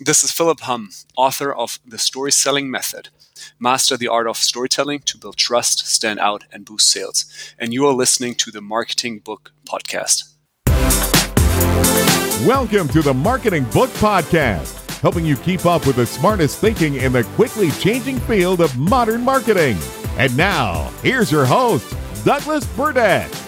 This is Philipp Humm, author of The Story Selling Method Master the Art of Storytelling to Build Trust, Stand Out, and Boost Sales. And you are listening to the Marketing Book Podcast. Welcome to the Marketing Book Podcast, helping you keep up with the smartest thinking in the quickly changing field of modern marketing. And now, here's your host, Douglas Burdett.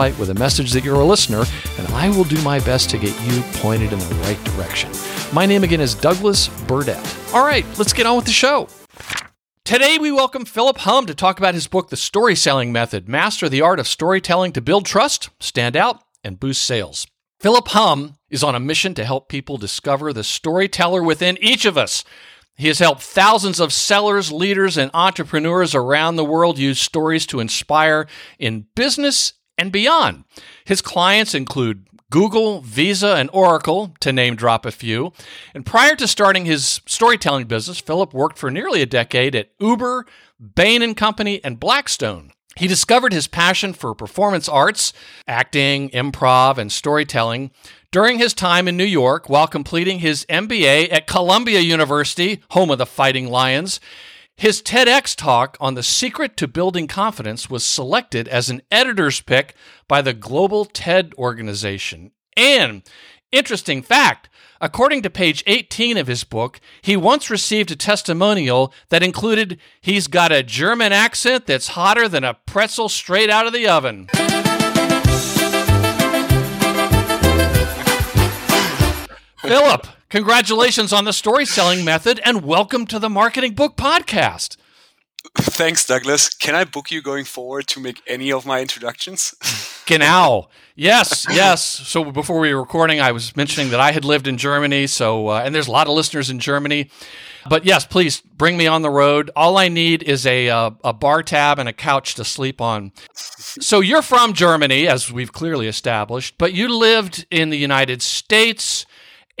with a message that you're a listener, and I will do my best to get you pointed in the right direction. My name again is Douglas Burdett. All right, let's get on with the show. Today, we welcome Philipp Humm to talk about his book, The Story Selling Method Master the Art of Storytelling to Build Trust, Stand Out, and Boost Sales. Philipp Humm is on a mission to help people discover the storyteller within each of us. He has helped thousands of sellers, leaders, and entrepreneurs around the world use stories to inspire in business and beyond. His clients include Google, Visa, and Oracle, to name drop a few. And prior to starting his storytelling business, Philipp worked for nearly a decade at Uber, Bain and Company, and Blackstone. He discovered his passion for performance arts, acting, improv, and storytelling during his time in New York while completing his MBA at Columbia University, home of the Fighting Lions. His TEDx talk on the secret to building confidence was selected as an editor's pick by the Global TED organization. And, interesting fact, according to page 18 of his book, he once received a testimonial that included he's got a German accent that's hotter than a pretzel straight out of the oven. Philipp, congratulations on the story selling method and welcome to the Marketing Book Podcast. Thanks, Douglas. Can I book you going forward to make any of my introductions? Genau. Yes, yes. So before we were recording, I was mentioning that I had lived in Germany. So, uh, and there's a lot of listeners in Germany. But yes, please bring me on the road. All I need is a uh, a bar tab and a couch to sleep on. So you're from Germany, as we've clearly established, but you lived in the United States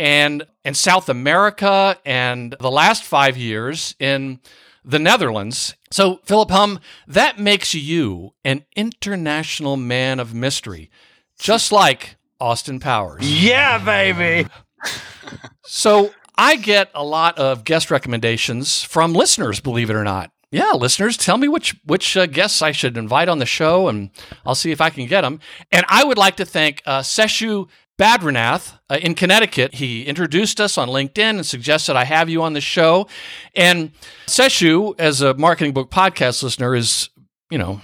and in South America and the last five years in the Netherlands. So, Philipp Humm, that makes you an international man of mystery, just like Austin Powers. Yeah, baby. so, I get a lot of guest recommendations from listeners, believe it or not. Yeah, listeners, tell me which which uh, guests I should invite on the show, and I'll see if I can get them. And I would like to thank uh, Seshu Badranath uh, in Connecticut. He introduced us on LinkedIn and suggested I have you on the show. And Seshu, as a marketing book podcast listener, is, you know,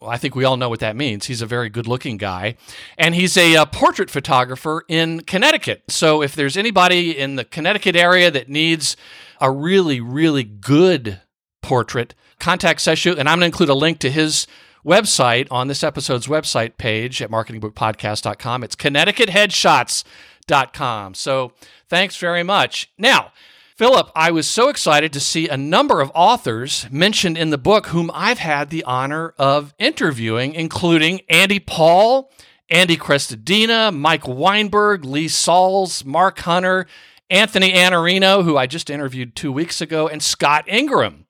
I think we all know what that means. He's a very good looking guy. And he's a, a, uh, portrait photographer in Connecticut. So if there's anybody in the Connecticut area that needs a really, really good portrait, contact Seshu. And I'm going to include a link to his website on this episode's website page at marketingbookpodcast.com. It's connecticutheadshots.com. So thanks very much. Now, Philip, I was so excited to see a number of authors mentioned in the book whom I've had the honor of interviewing, including Andy Paul, Andy Crestodina, Mike Weinberg, Lee Salz, Mark Hunter, Anthony Iannarino, who I just interviewed two weeks ago, and Scott Ingram.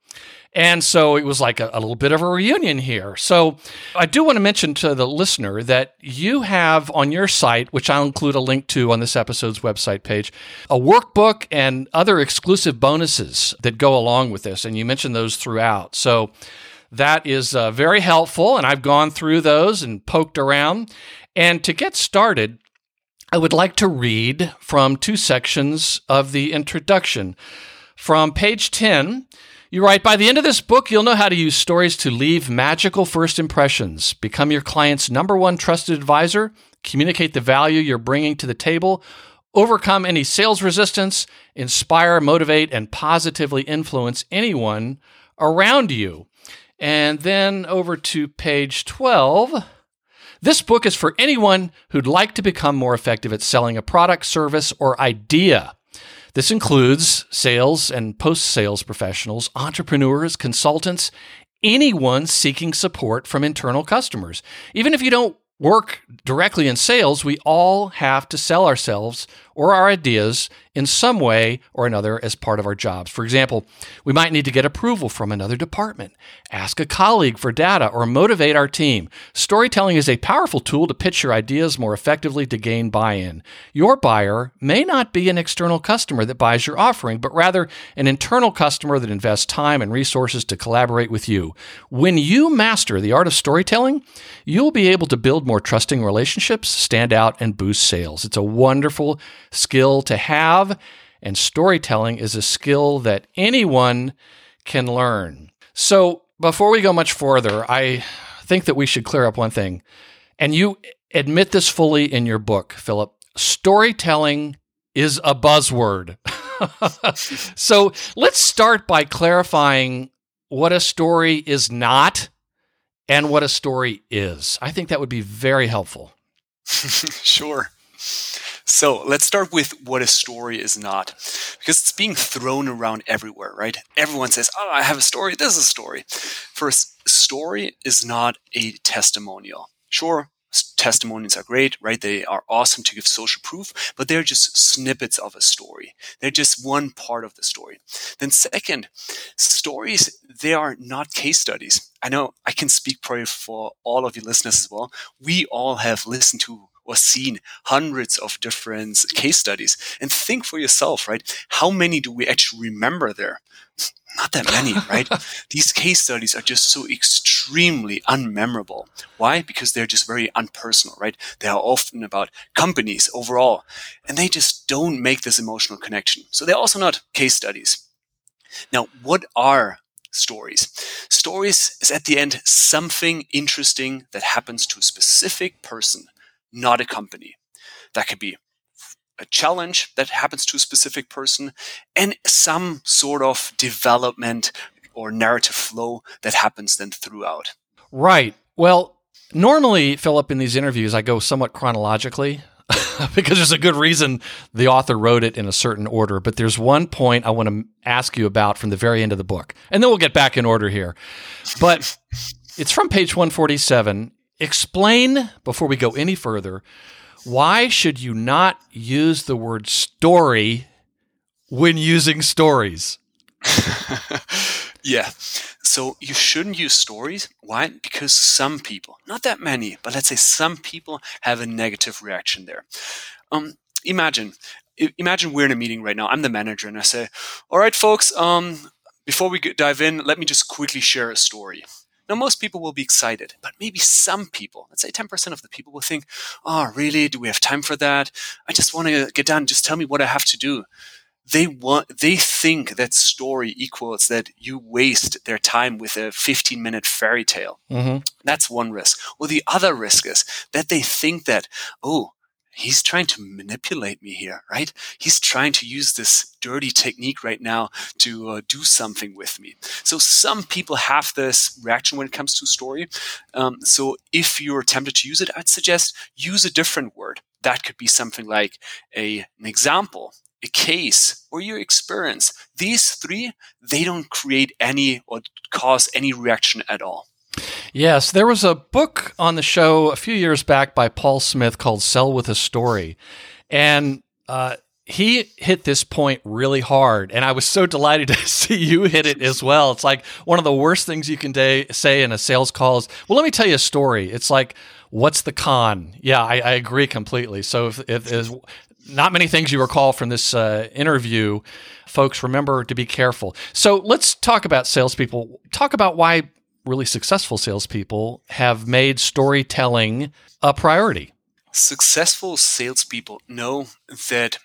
And so it was like a, a, little bit of a reunion here. So I do want to mention to the listener that you have on your site, which I'll include a link to on this episode's website page, a workbook and other exclusive bonuses that go along with this. And you mentioned those throughout. So that is uh, very helpful. And I've gone through those and poked around. And to get started, I would like to read from two sections of the introduction. From page 10, you write, by the end of this book, you'll know how to use stories to leave magical first impressions, become your client's number one trusted advisor, communicate the value you're bringing to the table, overcome any sales resistance, inspire, motivate, and positively influence anyone around you. And then over to page 12. This book is for anyone who'd like to become more effective at selling a product, service, or idea. This includes sales and post sales professionals, entrepreneurs, consultants, anyone seeking support from internal customers. Even if you don't work directly in sales, we all have to sell ourselves or our ideas in some way or another as part of our jobs. For example, we might need to get approval from another department, ask a colleague for data, or motivate our team. Storytelling is a powerful tool to pitch your ideas more effectively to gain buy in. Your buyer may not be an external customer that buys your offering, but rather an internal customer that invests time and resources to collaborate with you. When you master the art of storytelling, you'll be able to build more trusting relationships, stand out, and boost sales. It's a wonderful skill to have, and storytelling is a skill that anyone can learn. So, before we go much further, I think that we should clear up one thing. And you admit this fully in your book, Philipp. Storytelling is a buzzword. so, let's start by clarifying what a story is not and what a story is. I think that would be very helpful. sure. So let's start with what a story is not, because it's being thrown around everywhere, right? Everyone says, Oh, I have a story. This is a story. First, a story is not a testimonial. Sure, testimonials are great, right? They are awesome to give social proof, but they're just snippets of a story. They're just one part of the story. Then second, stories, they are not case studies. I know I can speak probably for all of you listeners as well. We all have listened to or seen hundreds of different case studies and think for yourself, right? How many do we actually remember there? Not that many, right? These case studies are just so extremely unmemorable. Why? Because they're just very unpersonal, right? They are often about companies overall, and they just don't make this emotional connection. So they're also not case studies. Now, what are stories. Stories is at the end something interesting that happens to a specific person not a company. That could be a challenge that happens to a specific person and some sort of development or narrative flow that happens then throughout. Right. Well, normally, Philipp, in these interviews, I go somewhat chronologically. because there's a good reason the author wrote it in a certain order. But there's one point I want to ask you about from the very end of the book. And then we'll get back in order here. But it's from page 147 explain before we go any further why should you not use the word story when using stories? Yeah. So you shouldn't use stories. Why? Because some people not that many but let's say some people have a negative reaction there. Um, imagine imagine we're in a meeting right now. I'm the manager and i say all right folks um, before we dive in let me just quickly share a story now, most people will be excited, but maybe some people, let's say 10% of the people will think, oh, really? Do we have time for that? I just want to get done. Just tell me what I have to do. They want, they think that story equals that you waste their time with a 15 minute fairy tale. Mm-hmm. That's one risk. Or the other risk is that they think that, oh, he's trying to manipulate me here, right? He's trying to use this dirty technique right now to uh, do something with me. So some people have this reaction when it comes to story. Um, so if you're tempted to use it, I'd suggest use a different word. That could be something like a, an example, a case, or your experience. These three, they don't create any or cause any reaction at all. Yes, there was a book on the show a few years back by Paul Smith called Sell with a Story. And uh, he hit this point really hard. And I was so delighted to see you hit it as well. It's like one of the worst things you can day, say in a sales call is, well, let me tell you a story. It's like, what's the con? Yeah, I, I agree completely. So if, if there's not many things you recall from this uh, interview, folks, remember to be careful. So let's talk about salespeople. Talk about why really successful salespeople have made storytelling a priority. Successful salespeople know that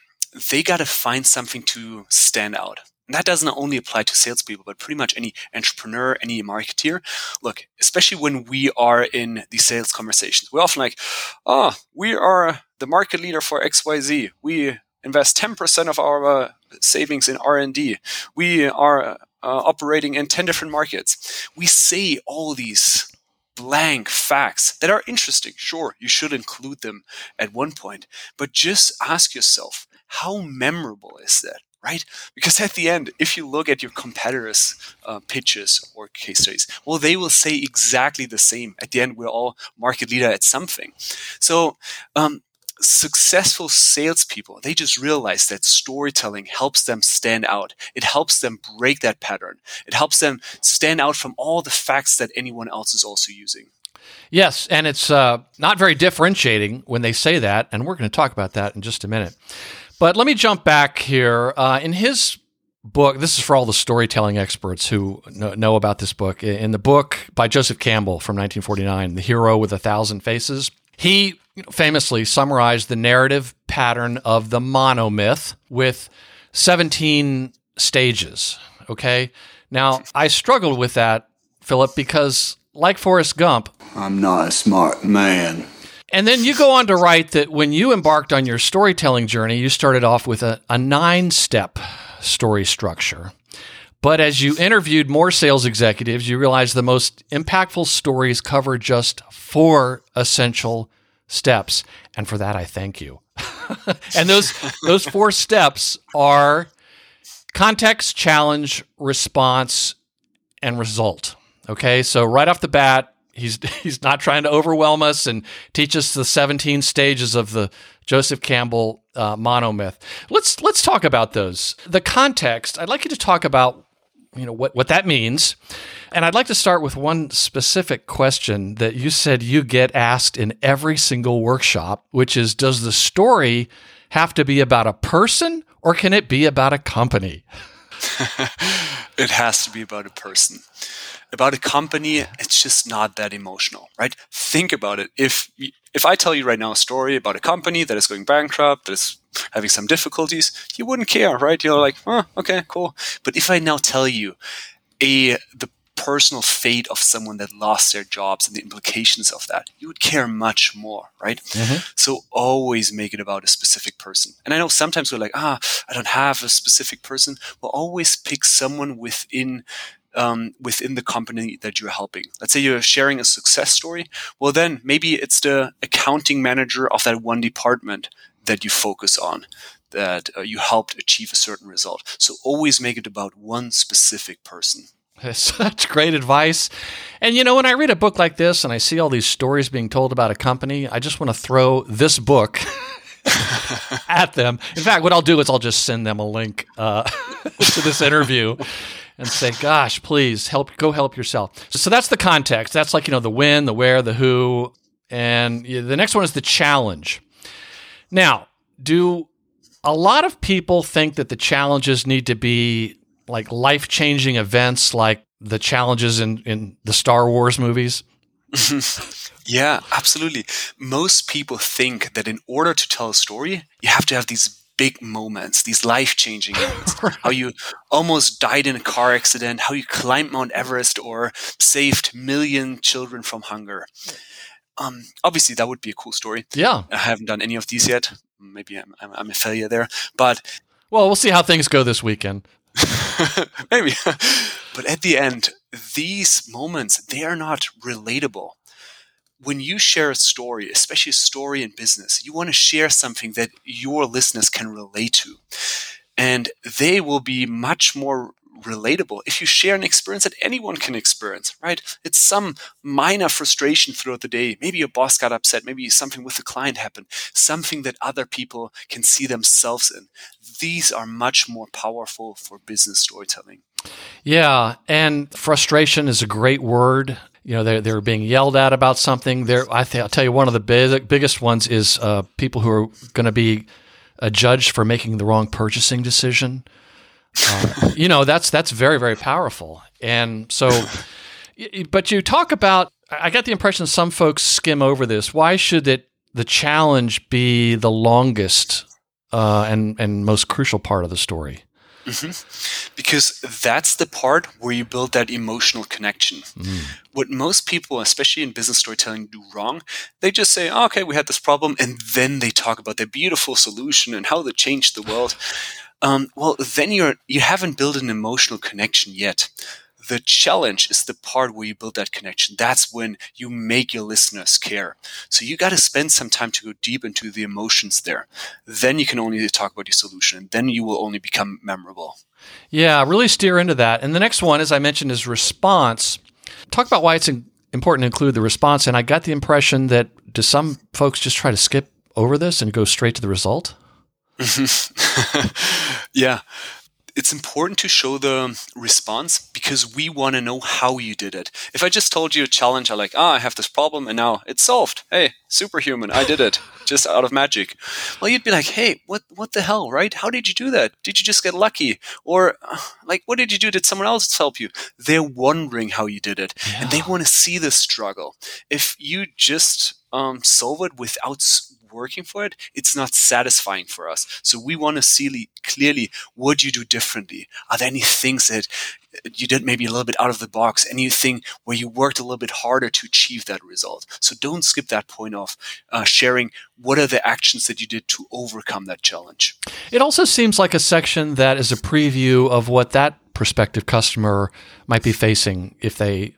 they got to find something to stand out. And that doesn't only apply to salespeople, but pretty much any entrepreneur, any marketeer. Look, especially when we are in the sales conversations, we're often like, oh, we are the market leader for XYZ. We invest 10% of our uh, savings in R&D. We are uh, operating in 10 different markets. We say all these blank facts that are interesting. Sure, you should include them at one point, but just ask yourself, how memorable is that? right? Because at the end, if you look at your competitors' uh, pitches or case studies, well, they will say exactly the same. At the end, we're all market leader at something. So, um, successful salespeople, they just realize that storytelling helps them stand out. It helps them break that pattern. It helps them stand out from all the facts that anyone else is also using. Yes, and it's uh, not very differentiating when they say that, and we're going to talk about that in just a minute. But let me jump back here. Uh, in his book, this is for all the storytelling experts who know, know about this book. In the book by Joseph Campbell from 1949, The Hero with a Thousand Faces, he famously summarized the narrative pattern of the monomyth with 17 stages. Okay. Now, I struggled with that, Philipp, because like Forrest Gump, I'm not a smart man. And then you go on to write that when you embarked on your storytelling journey, you started off with a, a nine step story structure. But as you interviewed more sales executives, you realized the most impactful stories cover just four essential steps. And for that, I thank you. and those, those four steps are context, challenge, response, and result. Okay, so right off the bat, he's he's not trying to overwhelm us and teach us the 17 stages of the Joseph Campbell uh, monomyth. Let's let's talk about those. The context. I'd like you to talk about you know what what that means. And I'd like to start with one specific question that you said you get asked in every single workshop, which is does the story have to be about a person or can it be about a company? it has to be about a person about a company, it's just not that emotional, right? Think about it. If if I tell you right now a story about a company that is going bankrupt, that is having some difficulties, you wouldn't care, right? You're like, oh, okay, cool. But if I now tell you a the personal fate of someone that lost their jobs and the implications of that, you would care much more, right? Mm-hmm. So always make it about a specific person. And I know sometimes we're like, ah, I don't have a specific person. Well, always pick someone within um, within the company that you're helping. Let's say you're sharing a success story. Well, then maybe it's the accounting manager of that one department that you focus on, that uh, you helped achieve a certain result. So always make it about one specific person. Such great advice. And you know, when I read a book like this and I see all these stories being told about a company, I just want to throw this book. at them. In fact, what I'll do is I'll just send them a link uh, to this interview and say, "Gosh, please help, go help yourself." So that's the context. That's like you know the when, the where, the who, and the next one is the challenge. Now, do a lot of people think that the challenges need to be like life changing events, like the challenges in in the Star Wars movies? yeah, absolutely. Most people think that in order to tell a story, you have to have these big moments, these life changing moments. how you almost died in a car accident, how you climbed Mount Everest or saved million children from hunger. Um, obviously, that would be a cool story. Yeah. I haven't done any of these yet. Maybe I'm, I'm, I'm a failure there. But. Well, we'll see how things go this weekend. Maybe. but at the end, these moments, they are not relatable when you share a story, especially a story in business, you want to share something that your listeners can relate to. And they will be much more relatable if you share an experience that anyone can experience, right? It's some minor frustration throughout the day. Maybe your boss got upset. Maybe something with the client happened, something that other people can see themselves in. These are much more powerful for business storytelling. Yeah, and frustration is a great word you know they're, they're being yelled at about something there I will tell you one of the big, biggest ones is uh, people who are going to be a judge for making the wrong purchasing decision uh, you know that's that's very very powerful and so but you talk about i got the impression some folks skim over this why should it the challenge be the longest uh, and and most crucial part of the story Mm-hmm. Because that's the part where you build that emotional connection. Mm. What most people, especially in business storytelling, do wrong, they just say, oh, okay, we had this problem, and then they talk about their beautiful solution and how they changed the world. Um, well, then you're you haven't built an emotional connection yet. The challenge is the part where you build that connection. That's when you make your listeners care. So you got to spend some time to go deep into the emotions there. Then you can only talk about your solution, and then you will only become memorable. Yeah, really steer into that. And the next one, as I mentioned, is response. Talk about why it's important to include the response. And I got the impression that do some folks just try to skip over this and go straight to the result? yeah it's important to show the response because we want to know how you did it. If I just told you a challenge, I like, ah, I have this problem and now it's solved. Hey, superhuman, I did it just out of magic. Well, you'd be like, hey, what, what the hell, right? How did you do that? Did you just get lucky? Or like, what did you do? Did someone else help you? They're wondering how you did it yeah. and they want to see the struggle. If you just um, solve it without working for it, it's not satisfying for us. So we want to see clearly what you do differently. Are there any things that you did maybe a little bit out of the box? Anything where you worked a little bit harder to achieve that result? So don't skip that point of uh, sharing what are the actions that you did to overcome that challenge. It also seems like a section that is a preview of what that prospective customer might be facing if they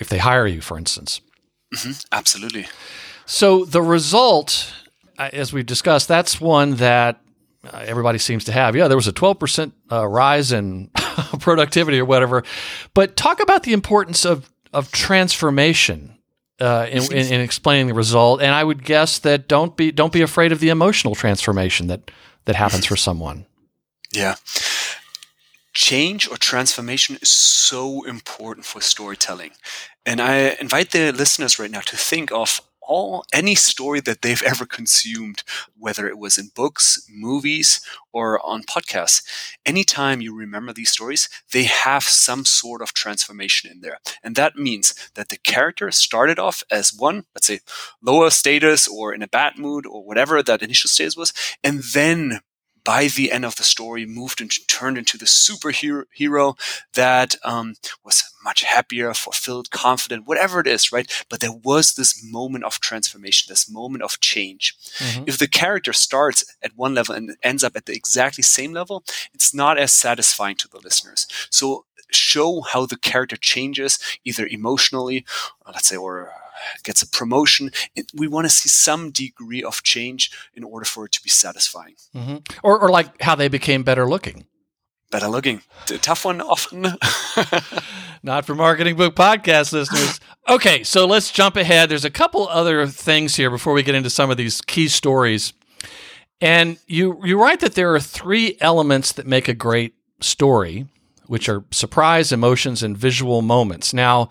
if they hire you, for instance. Mm-hmm, absolutely. So the result as we've discussed, that's one that uh, everybody seems to have. Yeah, there was a 12% uh, rise in productivity or whatever. But talk about the importance of, of transformation uh, in, in, in, explaining the result. And I would guess that don't be don't be afraid of the emotional transformation that that happens for someone. Yeah. Change or transformation is so important for storytelling. And I invite the listeners right now to think of all any story that they've ever consumed, whether it was in books, movies, or on podcasts. Anytime you remember these stories, they have some sort of transformation in there. And that means that the character started off as one, let's say, lower status or in a bad mood or whatever that initial status was, and then by the end of the story moved and turned into the superhero that um, was much happier, fulfilled, confident, whatever it is, right? But there was this moment of transformation, this moment of change. Mm-hmm. If the character starts at one level and ends up at the exactly same level, it's not as satisfying to the listeners. So show how the character changes either emotionally, let's say, or gets a promotion. We want to see some degree of change in order for it to be satisfying. Mm-hmm. Or, or like how they became better looking. Better looking. The tough one often. Not for Marketing Book Podcast listeners. Okay, so let's jump ahead. There's a couple other things here before we get into some of these key stories. And you you write that there are three elements that make a great story, which are surprise, emotions, and visual moments. Now,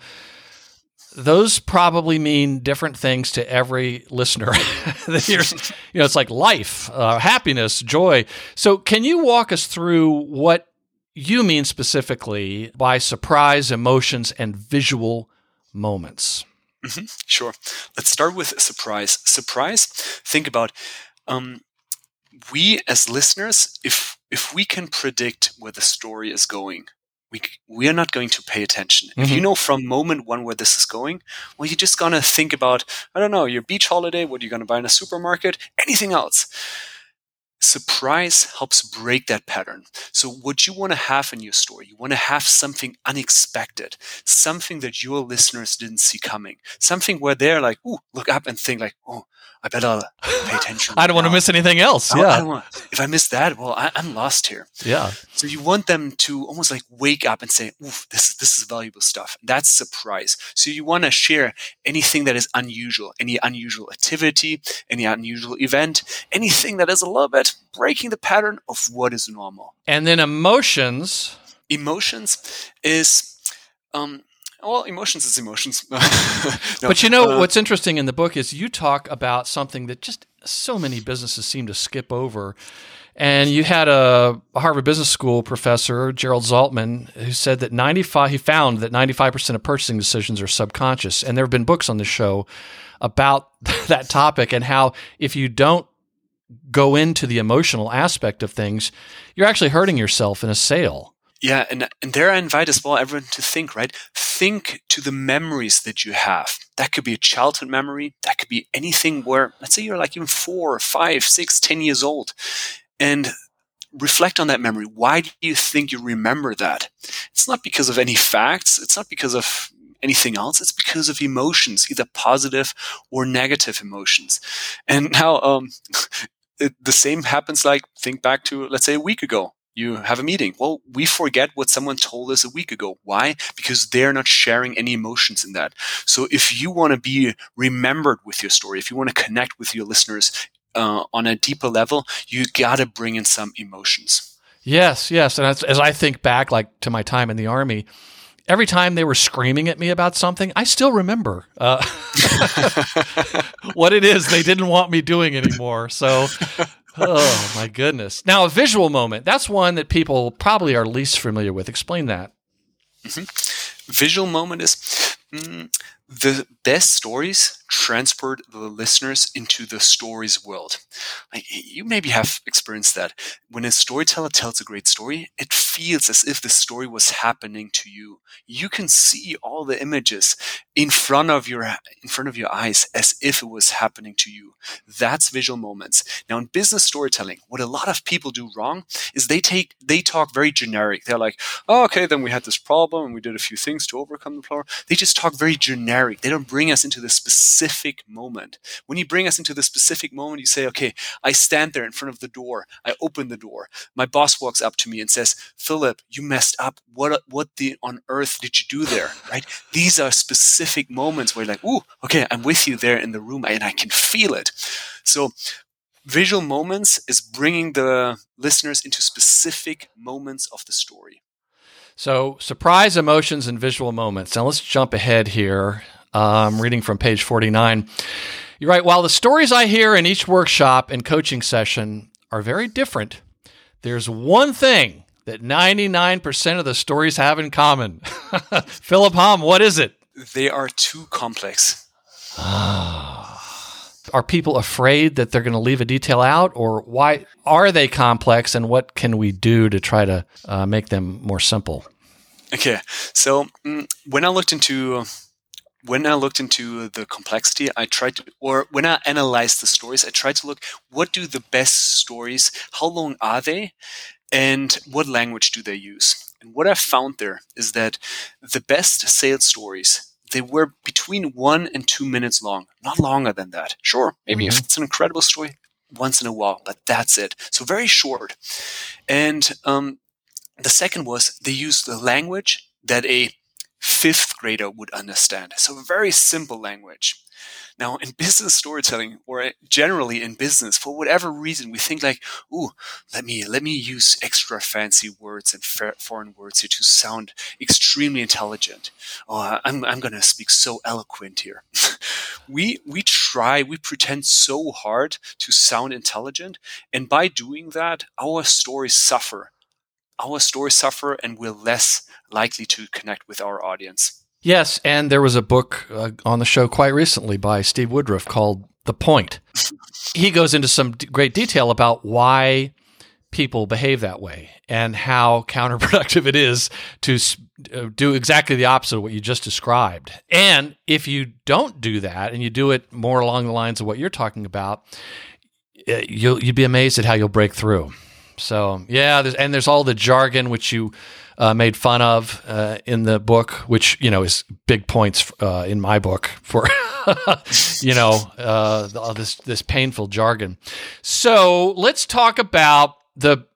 those probably mean different things to every listener. you know, it's like life, uh, happiness, joy. So, can you walk us through what you mean specifically by surprise, emotions, and visual moments? Mm-hmm. Sure. Let's start with surprise. Surprise. Think about um, we as listeners, if if we can predict where the story is going, we we are not going to pay attention. Mm-hmm. If you mm-hmm. know from moment one where this is going, well, you're just gonna think about I don't know your beach holiday, what you're gonna buy in a supermarket, anything else. Surprise helps break that pattern. So, what you want to have in your story, you want to have something unexpected, something that your listeners didn't see coming, something where they're like, "Ooh, look up and think like, oh, I better pay attention. I don't want to miss anything else. Oh, yeah. I want, if I miss that, well, I, am lost here. Yeah. So you want them to almost like wake up and say, "Oof, this this is valuable stuff." That's surprise. So you want to share anything that is unusual, any unusual activity, any unusual event, anything that is a little bit breaking the pattern of what is normal. And then emotions. Emotions is um, well, emotions is emotions. no, but you know uh, what's interesting in the book is you talk about something that just so many businesses seem to skip over. And you had a Harvard Business School professor, Gerald Zaltman, who said that 95 he found that 95% of purchasing decisions are subconscious. And there have been books on the show about that topic and how if you don't go into the emotional aspect of things, you're actually hurting yourself in a sale. Yeah, and and there I invite as well everyone to think, right? Think to the memories that you have. That could be a childhood memory. That could be anything where, let's say you're like even four, five, six, ten years old. And reflect on that memory. Why do you think you remember that? it's not because of any facts. It's not because of anything else. It's because of emotions, either positive or negative emotions. And now, um, it, the same happens like think back to, let's say, a week ago. You have a meeting. Well, we forget what someone told us a week ago. Why? Because they're not sharing any emotions in that. So if you want to be remembered with your story, if you want to connect with your listeners uh, on a deeper level, you got to bring in some emotions. Yes, yes. And as, as I think back, like to my time in the army, every time they were screaming at me about something, I still remember uh, what it is they didn't want me doing anymore. So, oh my goodness. Now, a visual moment, that's one that people probably are least familiar with. Explain that. Mm-hmm. Visual moment is mm, the best stories transport the listeners into the story's world. You maybe have experienced that. When a storyteller tells a great story, it feels as if the story was happening to you. You can see all the images in front of your in front of your eyes as if it was happening to you. That's visual moments. Now in business storytelling, what a lot of people do wrong is they take they talk very generic. They're like, oh, okay, then we had this problem and we did a few things to overcome the problem. They just talk very generic. They don't bring us into the specific moment. When you bring us into the specific moment, you say, okay, I stand there in front of the door. I open the door. My boss walks up to me and says, Philipp, you messed up. What what the on earth did you do there? Right? These are specific moments where you're like, ooh, okay, I'm with you there in the room and I can feel it. So visual moments is bringing the listeners into specific moments of the story. So, surprise emotions and visual moments. Now, let's jump ahead here. I'm um, reading from page 49. You're right. While the stories I hear in each workshop and coaching session are very different, there's one thing that 99% of the stories have in common. Philipp Humm, what is it? They are too complex. Are people afraid that they're going to leave a detail out, or why are they complex, and what can we do to try to uh, make them more simple? Okay, so mm, when I looked into when I looked into the complexity, I tried to, or when I analyzed the stories, I tried to look what do the best stories, how long are they, and what language do they use? And what I found there is that the best sales stories, they were between one and two minutes long, not longer than that. Sure, maybe mm-hmm. if it's an incredible story, once in a while, but that's it. So very short. And um, the second was they used the language that a fifth grader would understand. So very simple language. Now, in business storytelling, or generally in business, for whatever reason, we think like, "Ooh, let me let me use extra fancy words and foreign words here to sound extremely intelligent." Oh, I'm I'm going to speak so eloquent here. we we try, we pretend so hard to sound intelligent, and by doing that, our stories suffer. Our stories suffer, and we're less likely to connect with our audience. Yes, and there was a book uh, on the show quite recently by Steve Woodruff called The Point. he goes into some d- great detail about why people behave that way and how counterproductive it is to uh, do exactly the opposite of what you just described. And if you don't do that and you do it more along the lines of what you're talking about, uh, you'll you'd be amazed at how you'll break through. So yeah, there's, and there's all the jargon which you uh, made fun of uh, in the book, which you know is big points uh, in my book for you know uh, this this painful jargon. So let's talk about the.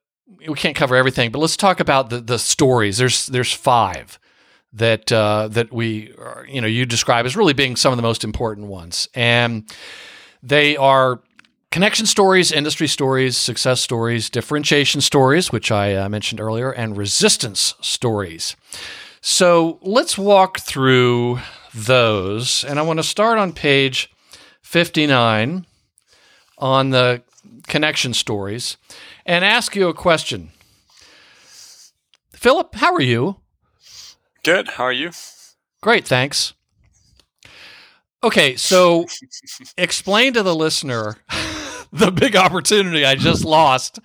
We can't cover everything, but let's talk about the the stories. There's there's five that uh, that we are, you know you describe as really being some of the most important ones, and they are connection stories, industry stories, success stories, differentiation stories, which I uh, mentioned earlier, and resistance stories. So let's walk through those. And I want to start on page 59 on the connection stories and ask you a question. Philipp, how are you? Good. How are you? Great, thanks. Okay, so explain to the listener the big opportunity I just lost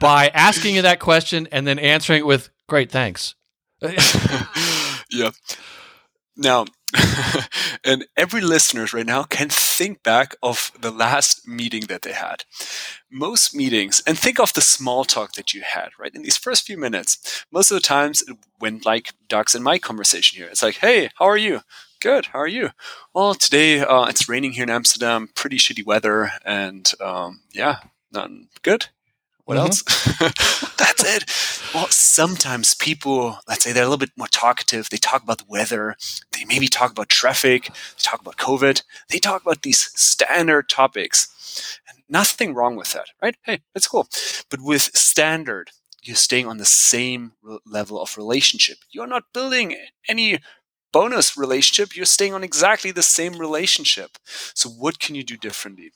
by asking you that question and then answering it with great thanks. yeah. Now, and every listener right now can think back of the last meeting that they had. Most meetings, and think of the small talk that you had, right? In these first few minutes, most of the times it went like Doug's and my conversation here. It's like, hey, how are you? Good. How are you? Well, today uh, it's raining here in Amsterdam, pretty shitty weather, and um, yeah, none good. What mm-hmm. else? That's it. Well, sometimes people, let's say they're a little bit more talkative. They talk about the weather. They maybe talk about traffic. They talk about COVID. They talk about these standard topics. Nothing wrong with that, right? Hey, that's cool. But with standard, you're staying on the same level of relationship. You're not building any bonus relationship. You're staying on exactly the same relationship. So, what can you do differently?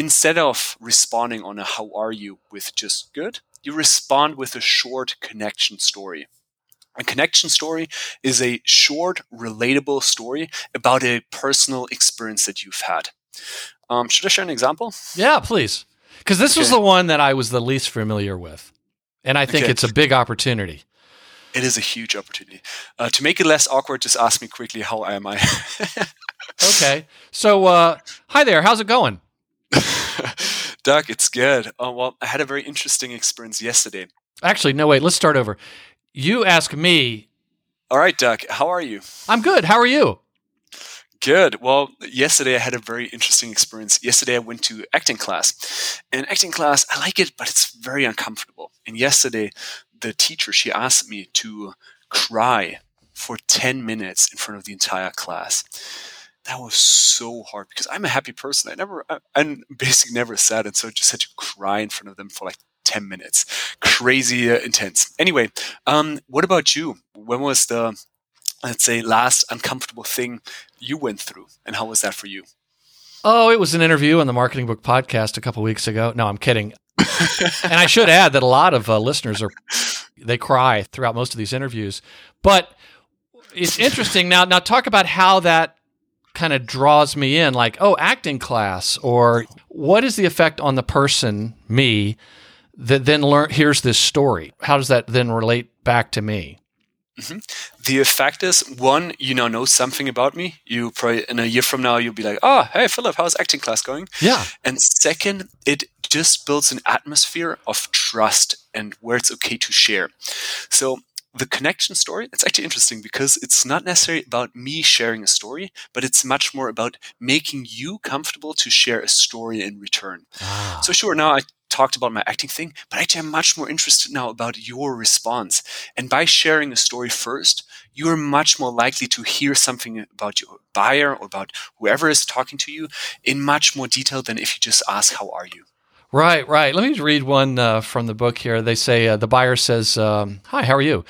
instead of responding on a how are you with just good, you respond with a short connection story. A connection story is a short, relatable story about a personal experience that you've had. Um, should I share an example? Yeah, please. Because this okay. was the one that I was the least familiar with. And I think okay. it's a big opportunity. It is a huge opportunity. Uh, to make it less awkward, just ask me quickly, how am I? okay. So, uh, hi there. How's it going? Doug, it's good. Oh, well, I had a very interesting experience yesterday. Actually, no, wait, let's start over. You ask me. All right, Doug, how are you? I'm good. How are you? Good. Well, yesterday I had a very interesting experience. Yesterday I went to acting class. And acting class, I like it, but it's very uncomfortable. And yesterday, the teacher, she asked me to cry for 10 minutes in front of the entire class that was so hard because I'm a happy person. I never, I, am basically never sad, and so I just had to cry in front of them for like 10 minutes. Crazy uh, intense. Anyway, um, what about you? When was the, let's say, last uncomfortable thing you went through, and how was that for you? Oh, it was an interview on the Marketing Book Podcast a couple weeks ago. No, I'm kidding. And I should add that a lot of uh, listeners are they cry throughout most of these interviews, but it's interesting. Now. Now talk about how that kind of draws me in like oh acting class or what is the effect on the person me that then learn hears this story? How does that then relate back to me? Mm-hmm. the effect is one you now know something about me. You probably in a year from now you'll be like oh hey philipp how's acting class going? Yeah. And second it just builds an atmosphere of trust and where it's okay to share so the connection story, it's actually interesting because it's not necessarily about me sharing a story, but it's much more about making you comfortable to share a story in return. Ah. So, sure, now I talked about my acting thing, but actually, I'm much more interested now about your response. And by sharing a story first, you are much more likely to hear something about your buyer or about whoever is talking to you in much more detail than if you just ask, How are you? Right, right. Let me read one uh, from the book here. They say uh, the buyer says, um, "Hi, how are you?"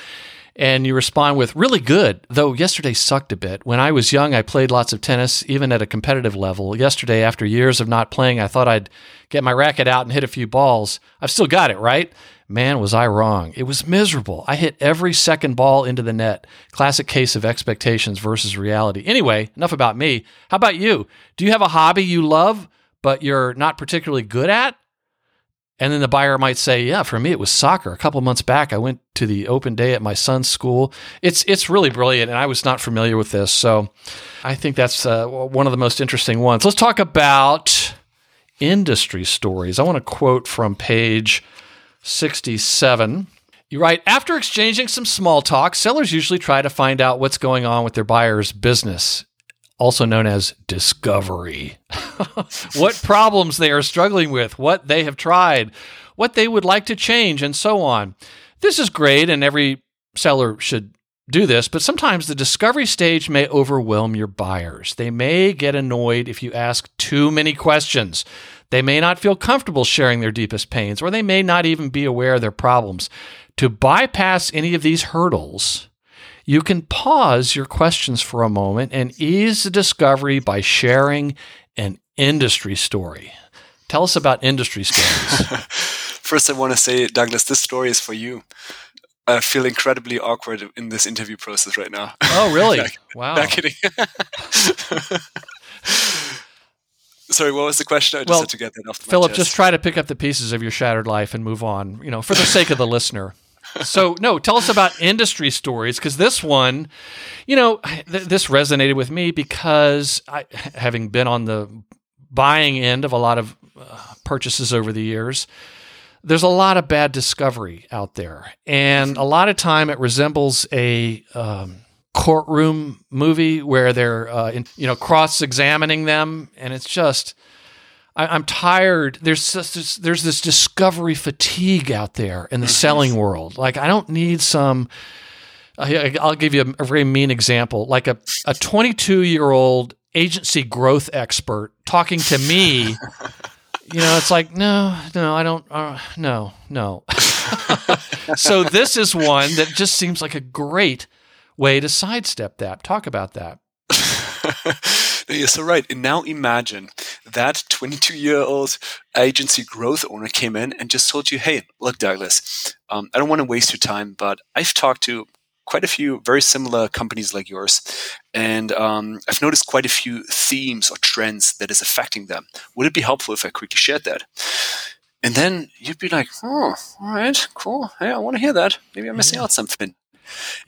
And you respond with, "Really good." Though yesterday sucked a bit. When I was young, I played lots of tennis, even at a competitive level. Yesterday, after years of not playing, I thought I'd get my racket out and hit a few balls. I've still got it, right? Man, was I wrong. It was miserable. I hit every second ball into the net. Classic case of expectations versus reality. Anyway, enough about me. How about you? Do you have a hobby you love, but you're not particularly good at? And then the buyer might say, "Yeah, for me it was soccer. A couple months back, I went to the open day at my son's school. It's it's really brilliant, and I was not familiar with this, so I think that's uh, one of the most interesting ones. Let's talk about industry stories. I want to quote from page sixty-seven. You write, after exchanging some small talk, sellers usually try to find out what's going on with their buyer's business also known as discovery. what problems they are struggling with, what they have tried, what they would like to change, and so on. This is great, and every seller should do this, but sometimes the discovery stage may overwhelm your buyers. They may get annoyed if you ask too many questions. They may not feel comfortable sharing their deepest pains, or they may not even be aware of their problems. To bypass any of these hurdles, you can pause your questions for a moment and ease the discovery by sharing an industry story. Tell us about industry stories. First, I want to say, Douglas, this story is for you. I feel incredibly awkward in this interview process right now. Oh, really? back, wow. Back kidding. Sorry, what was the question? I just well, had to get that off. Philipp, just try to pick up the pieces of your shattered life and move on. You know, for the sake of the listener. So no, tell us about industry stories because this one, you know, th- this resonated with me because I, having been on the buying end of a lot of uh, purchases over the years, there's a lot of bad discovery out there, and a lot of time it resembles a um, courtroom movie where they're uh, in, you know cross examining them, and it's just I, am tired. There's this, there's this discovery fatigue out there in the mm-hmm. selling world. Like I don't need some. I'll give you a, a very mean example, like a a 22 year old agency growth expert talking to me. you know, it's like no, no, I don't. Uh, no, no. so this is one that just seems like a great way to sidestep that. Talk about that. You're so right. And now imagine that 22 year old agency growth owner came in and just told you, hey, look, Douglas, um, I don't want to waste your time, but I've talked to quite a few very similar companies like yours, and um, I've noticed quite a few themes or trends that is affecting them. Would it be helpful if I quickly shared that? And then you'd be like, oh, all right, cool. Hey, I want to hear that. Maybe I'm missing yeah. out something.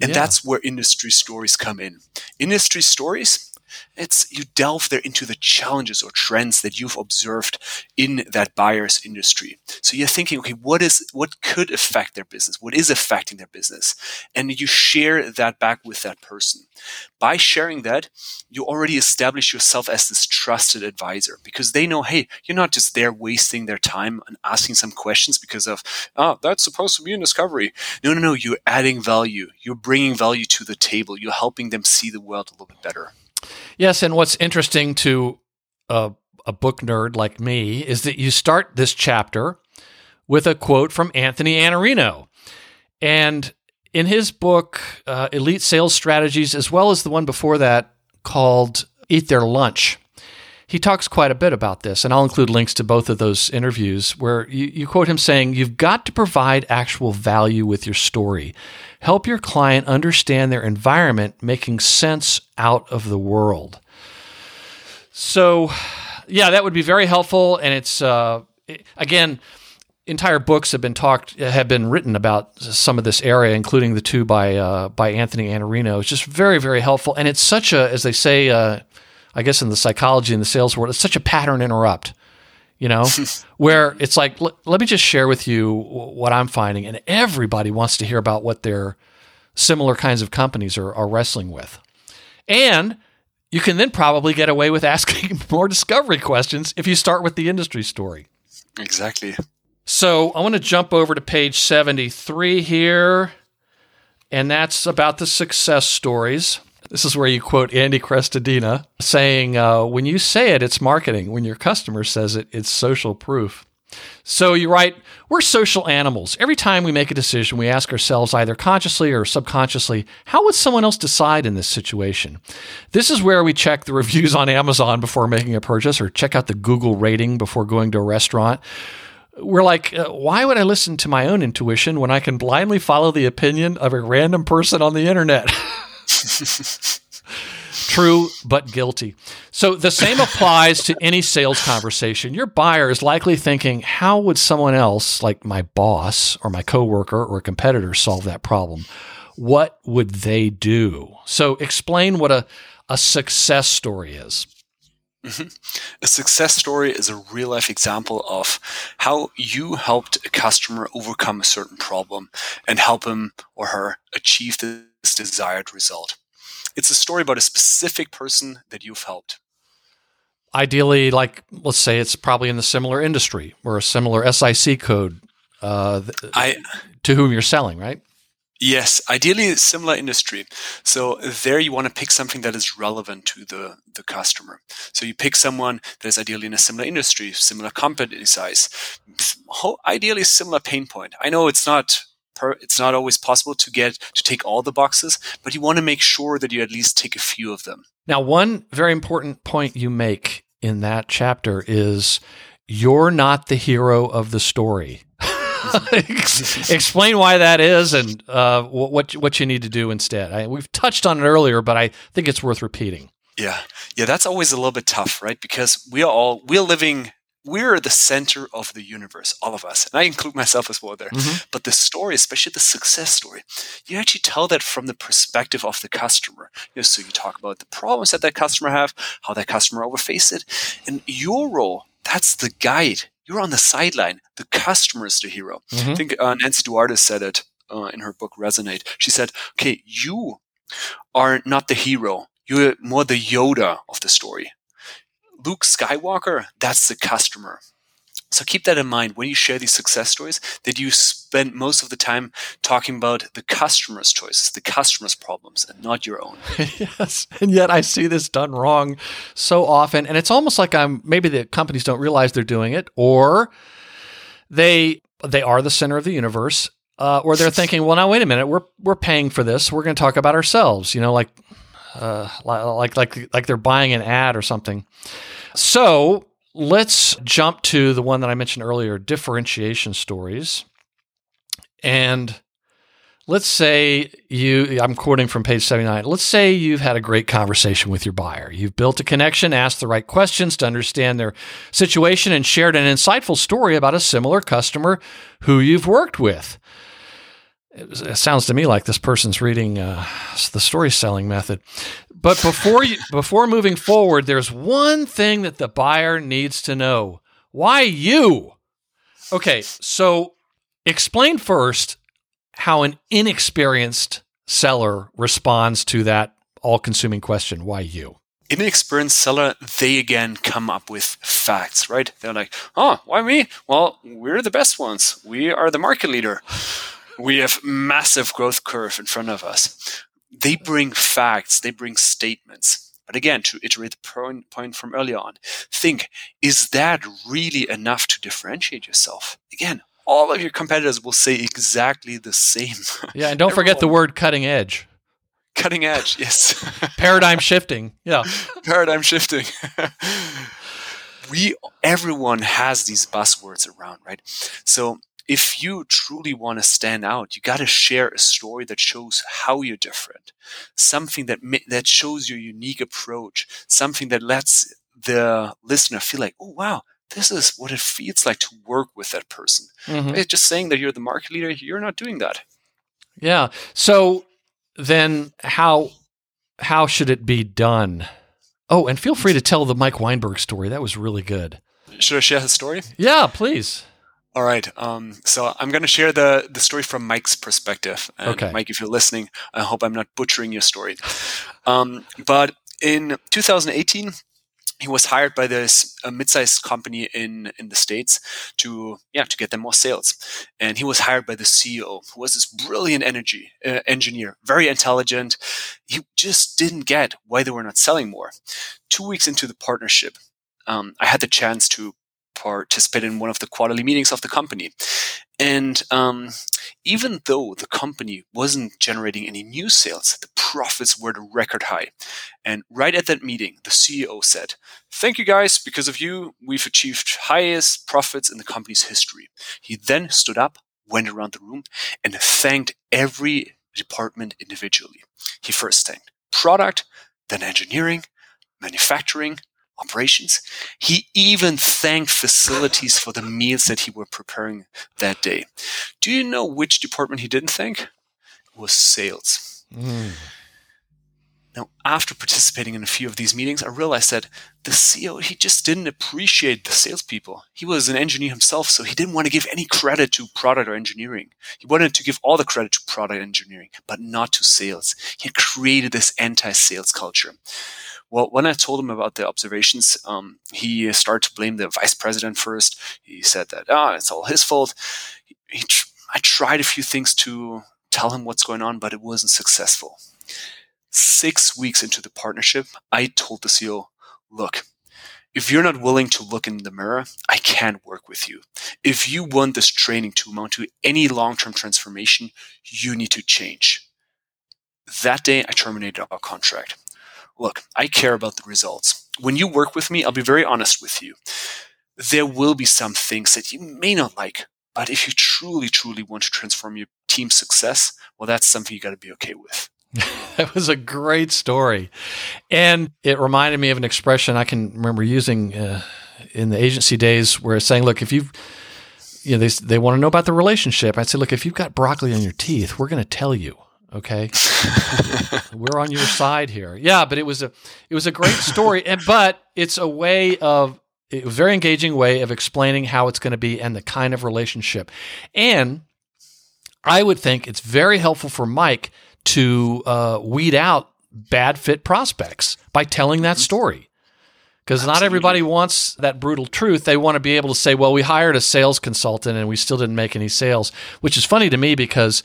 And yeah. that's where industry stories come in. Industry stories it's you delve there into the challenges or trends that you've observed in that buyer's industry. So you're thinking, okay, what is what could affect their business? What is affecting their business? And you share that back with that person. By sharing that, you already establish yourself as this trusted advisor because they know, hey, you're not just there wasting their time and asking some questions because of, oh, that's supposed to be a discovery. No, no, no. You're adding value. You're bringing value to the table. You're helping them see the world a little bit better. Yes, and what's interesting to a, a book nerd like me is that you start this chapter with a quote from Anthony Iannarino. And in his book, uh, Elite Sales Strategies, as well as the one before that called Eat Their Lunch, he talks quite a bit about this. And I'll include links to both of those interviews where you, you quote him saying, You've got to provide actual value with your story. Help your client understand their environment, making sense out of the world. So, yeah, that would be very helpful. And it's, uh, again, entire books have been talked have been written about some of this area, including the two by uh, by Anthony Iannarino. It's just very very helpful, and it's such a as they say, uh, I guess in the psychology and the sales world, it's such a pattern interrupt you know, where it's like, let me just share with you what I'm finding. And everybody wants to hear about what their similar kinds of companies are, are wrestling with. And you can then probably get away with asking more discovery questions if you start with the industry story. Exactly. So I want to jump over to page 73 here, and that's about the success stories. This is where you quote Andy Crestodina saying, uh, When you say it, it's marketing. When your customer says it, it's social proof. So you write, We're social animals. Every time we make a decision, we ask ourselves, either consciously or subconsciously, how would someone else decide in this situation? This is where we check the reviews on Amazon before making a purchase or check out the Google rating before going to a restaurant we're like, uh, why would I listen to my own intuition when I can blindly follow the opinion of a random person on the internet? True, but guilty. So the same applies to any sales conversation. Your buyer is likely thinking, how would someone else, like my boss or my coworker or a competitor, solve that problem? What would they do? So explain what a, a success story is. Mm-hmm. A success story is a real life example of how you helped a customer overcome a certain problem and help him or her achieve this desired result. It's a story about a specific person that you've helped. Ideally, like let's say it's probably in the similar industry or a similar SIC code uh, I, to whom you're selling, right? Yes, ideally similar industry. So there you want to pick something that is relevant to the, the customer. So you pick someone that is ideally in a similar industry, similar company size, ideally similar pain point. I know it's not per, it's not always possible to get to take all the boxes, but you want to make sure that you at least take a few of them. Now, one very important point you make in that chapter is you're not the hero of the story. Explain why that is and uh, what what you need to do instead. I, we've touched on it earlier, but I think it's worth repeating. Yeah, yeah, that's always a little bit tough, right? Because we are all we're living we're the center of the universe, all of us. And I include myself as well there. Mhm. But the story, especially the success story, you actually tell that from the perspective of the customer. You know, so you talk about the problems that that customer have, how that customer overfaced it. And your role, that's the guide. You're on the sideline. The customer is the hero. I Mhm. think uh, Nancy Duarte said it uh, in her book Resonate. She said, okay, you are not the hero. You're more the Yoda of the story. Luke Skywalker, that's the customer. So keep that in mind when you share these success stories that you spend most of the time talking about the customer's choices, the customer's problems, and not your own. yes. And yet I see this done wrong so often. And it's almost like I'm maybe the companies don't realize they're doing it, or they they are the center of the universe. Uh, or they're thinking, well, now wait a minute, we're we're paying for this. We're going to talk about ourselves, you know, like uh, like like like they're buying an ad or something. So let's jump to the one that I mentioned earlier, differentiation stories, and let's say you i'm quoting from page 79 let's say you've had a great conversation with your buyer. You've built a connection asked the right questions to understand their situation and shared an insightful story about a similar customer who you've worked with it, was- it sounds to me like this person's reading uh, the story selling method but before you before moving forward there's one thing that the buyer needs to know why you okay so explain first how an inexperienced seller responds to that all consuming question why you Inexperienced seller, they again come up with facts, right? They're like, oh, why me? Well, we're the best ones. We are the market leader. We have massive growth curve in front of us. They bring facts, they bring statements. But again, to iterate the point, point from earlier on, think, is that really enough to differentiate yourself? Again, all of your competitors will say exactly the same. yeah and don't forget the word cutting edge Cutting edge, yes. paradigm shifting yeah paradigm shifting. we everyone has these buzzwords around, right? So if you truly want to stand out, you got to share a story that shows how you're different, something that that shows your unique approach, something that lets the listener feel like, oh wow, this is what it feels like to work with that person. Mhm. Right? Just saying that you're the market leader, you're not doing that. yeah so then how how should it be done oh and feel free to tell the mike weinberg story that was really good Should I share his story? yeah please All right. Um, so I'm going to share the, the story from Mike's perspective. And Okay. Mike, if you're listening, I hope I'm not butchering your story. Um, but in 2018, he was hired by this a mid-sized company in in the states to yeah to get them more sales, and he was hired by the CEO, who was this brilliant energy uh, engineer, very intelligent. He just didn't get why they were not selling more. Two weeks into the partnership, um, I had the chance to participate in one of the quarterly meetings of the company. And um, even though the company wasn't generating any new sales, the profits were at a record high. And right at that meeting, the CEO said, Thank you guys, because of you, we've achieved highest profits in the company's history. He then stood up, went around the room, and thanked every department individually. He first thanked product, then engineering, manufacturing, operations. He even thanked facilities for the meals that he were preparing that day. Do you know which department he didn't thank? It was sales. Mm. Now, after participating in a few of these meetings, I realized that the CEO, he just didn't appreciate the salespeople. He was an engineer himself, so he didn't want to give any credit to product or engineering. He wanted to give all the credit to product engineering, but not to sales. He created this anti-sales culture. Well, when I told him about the observations, um, he started to blame the vice president first. He said that, ah, it's all his fault. He, he tr- I tried a few things to tell him what's going on, but it wasn't successful. Six weeks into the partnership, I told the CEO, look, if you're not willing to look in the mirror, I can't work with you. If you want this training to amount to any long term transformation, you need to change. That day, I terminated our contract. Look, I care about the results. When you work with me, I'll be very honest with you. There will be some things that you may not like, but if you truly, truly want to transform your team's success, well, that's something you got to be okay with. That was a great story. And it reminded me of an expression I can remember using uh, in the agency days where it's saying, look, if you've you know, they, they want to know about the relationship. I'd say, look, if you've got broccoli on your teeth, we're going to tell you. Okay, we're on your side here. Yeah, but it was a it was a great story, and but it's a way of a very engaging way of explaining how it's going to be and the kind of relationship. And I would think it's very helpful for Mike to uh, weed out bad fit prospects by telling that story because not everybody wants that brutal truth. They want to be able to say, well, we hired a sales consultant and we still didn't make any sales, which is funny to me because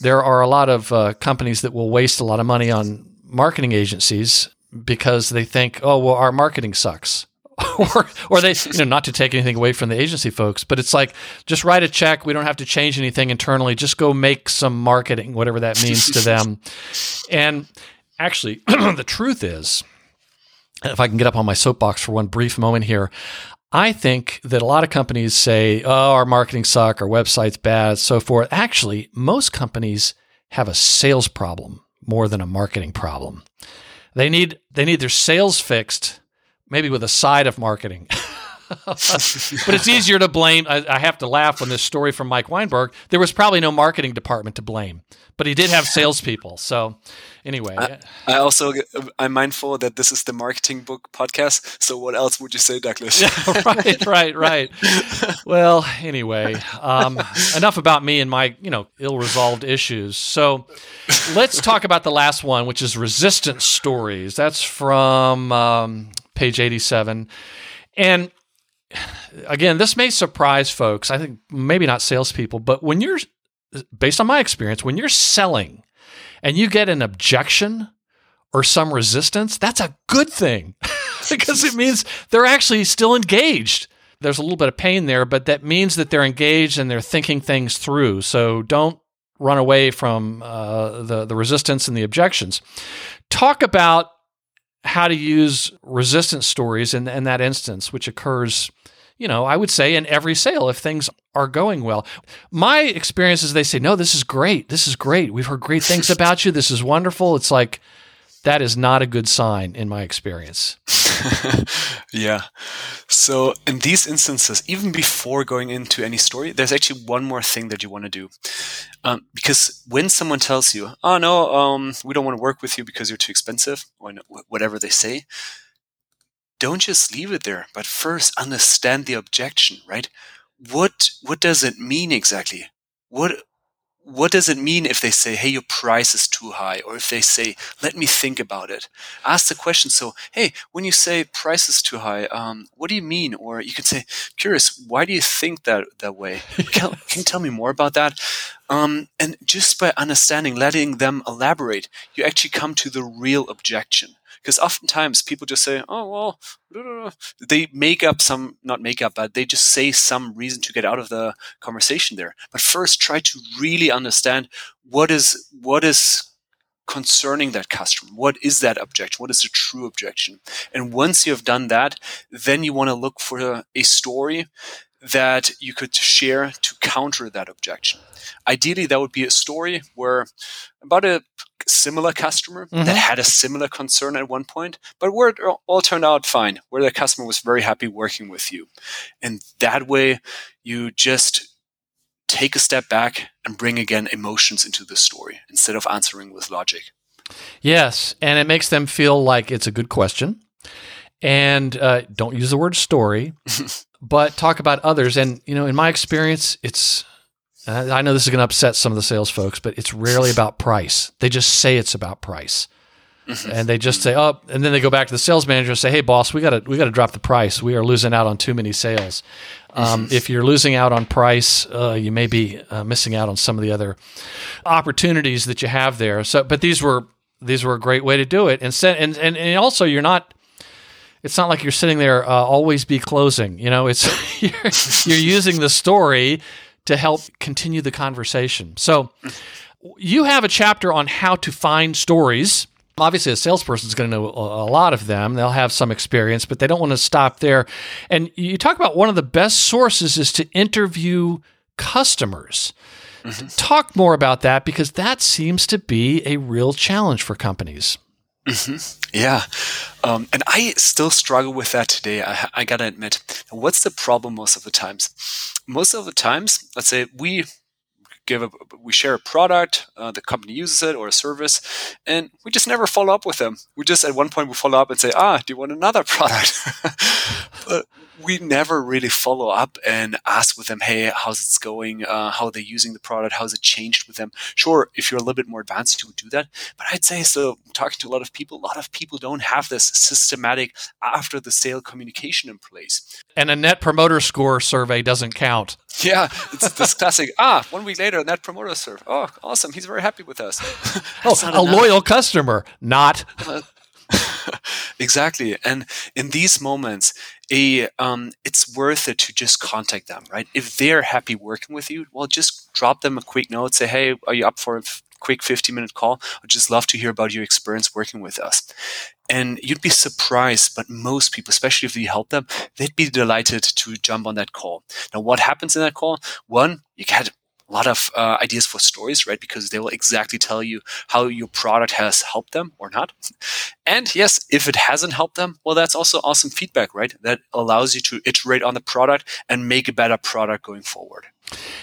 there are a lot of uh, companies that will waste a lot of money on marketing agencies because they think, oh, well, our marketing sucks. or, or they, you know, not to take anything away from the agency folks, but it's like just write a check. We don't have to change anything internally. Just go make some marketing, whatever that means to them. And actually, the truth is, if I can get up on my soapbox for one brief moment here, I think that a lot of companies say, oh, our marketing suck, our website's bad, so forth. Actually, most companies have a sales problem more than a marketing problem. They need they need their sales fixed, maybe with a side of marketing. but it's easier to blame. I, I, have to laugh on this story from Mike Weinberg. There was probably no marketing department to blame, but he did have salespeople. So, anyway, I, I, also I'm mindful that this is the marketing book podcast. So, what else would you say, Douglas? yeah, right, right, right. well, anyway, um, enough about me and my you know ill-resolved issues. So, let's talk about the last one, which is resistance stories. That's from um, page 87. And again, this may surprise folks. I think maybe not salespeople, but when you're, based on my experience, when you're selling and you get an objection or some resistance, that's a good thing because it means they're actually still engaged. There's a little bit of pain there, but that means that they're engaged and they're thinking things through. So don't run away from uh, the the resistance and the objections. Talk about how to use resistance stories in, in that instance, which occurs you know, I would say in every sale if things are going well. My experience is they say, no, this is great. This is great. We've heard great things about you. This is wonderful. It's like, that is not a good sign in my experience. yeah. So, in these instances, even before going into any story, there's actually one more thing that you want to do. Um, because when someone tells you, oh, no, um, we don't want to work with you because you're too expensive, or whatever they say, don't just leave it there, but first understand the objection, right? What what does it mean exactly? What what does it mean if they say, hey, your price is too high? Or if they say, let me think about it? Ask the question. So, hey, when you say price is too high, um, what do you mean? Or you could say, curious, why do you think that, that way? Can, can you tell me more about that? Um, and just by understanding, letting them elaborate, you actually come to the real objection because oftentimes people just say, "Oh well," they make up some not make up, but they just say some reason to get out of the conversation there. But first, try to really understand what is what is concerning that customer. What is that objection? What is the true objection? And once you have done that, then you want to look for a, a story that you could share to counter that objection. Ideally, that would be a story where about a similar customer mm-hmm. that had a similar concern at one point, but where it all turned out fine, where the customer was very happy working with you. And that way, you just take a step back and bring again emotions into the story instead of answering with logic. Yes. And it makes them feel like it's a good question. And uh, don't use the word story, but talk about others. And, you know, in my experience, it's I know this is going to upset some of the sales folks, but it's rarely about price. They just say it's about price. Mm-hmm. and they just say, "Oh," and then they go back to the sales manager and say, "Hey, boss, we got to we got to drop the price. We are losing out on too many sales. Um, mm-hmm. if you're losing out on price, uh, you may be uh, missing out on some of the other opportunities that you have there. So, but these were these were a great way to do it, and and and, and also you're not it's not like you're sitting there uh, always be closing you know it's you're, you're, using the story to help continue the conversation. So, you have a chapter on how to find stories. Obviously, a salesperson is going to know a lot of them. They'll have some experience, but they don't want to stop there. And you talk about one of the best sources is to interview customers. Mm-hmm. Talk more about that because that seems to be a real challenge for companies. Mm-hmm. Yeah. Um, and I still struggle with that today. I, I got to admit. What's the problem most of the times? Most of the times, let's say we give a, we share a product, uh, the company uses it or a service, and we just never follow up with them. We just at one point we follow up and say, ah, do you want another product? but we never really follow up and ask with them, hey, how's it going? Uh, how are they using the product? How's it changed with them? Sure, if you're a little bit more advanced, you would do that. But I'd say, so talking to a lot of people, a lot of people don't have this systematic after the sale communication in place. And a net promoter score survey doesn't count. Yeah, it's this classic. Ah, one week later, net promoter survey. Oh, awesome! He's very happy with us. oh, a enough. loyal customer, not. Uh, exactly, and in these moments, a um, it's worth it to just contact them, right? If they're happy working with you, well, just drop them a quick note. Say, hey, are you up for a quick 15 minute call? I'd just love to hear about your experience working with us. And you'd be surprised, but most people, especially if you help them, they'd be delighted to jump on that call. Now, what happens in that call? One, you get a lot of uh, ideas for stories, right? Because they will exactly tell you how your product has helped them or not. And yes, if it hasn't helped them, well, that's also awesome feedback, right? That allows you to iterate on the product and make a better product going forward.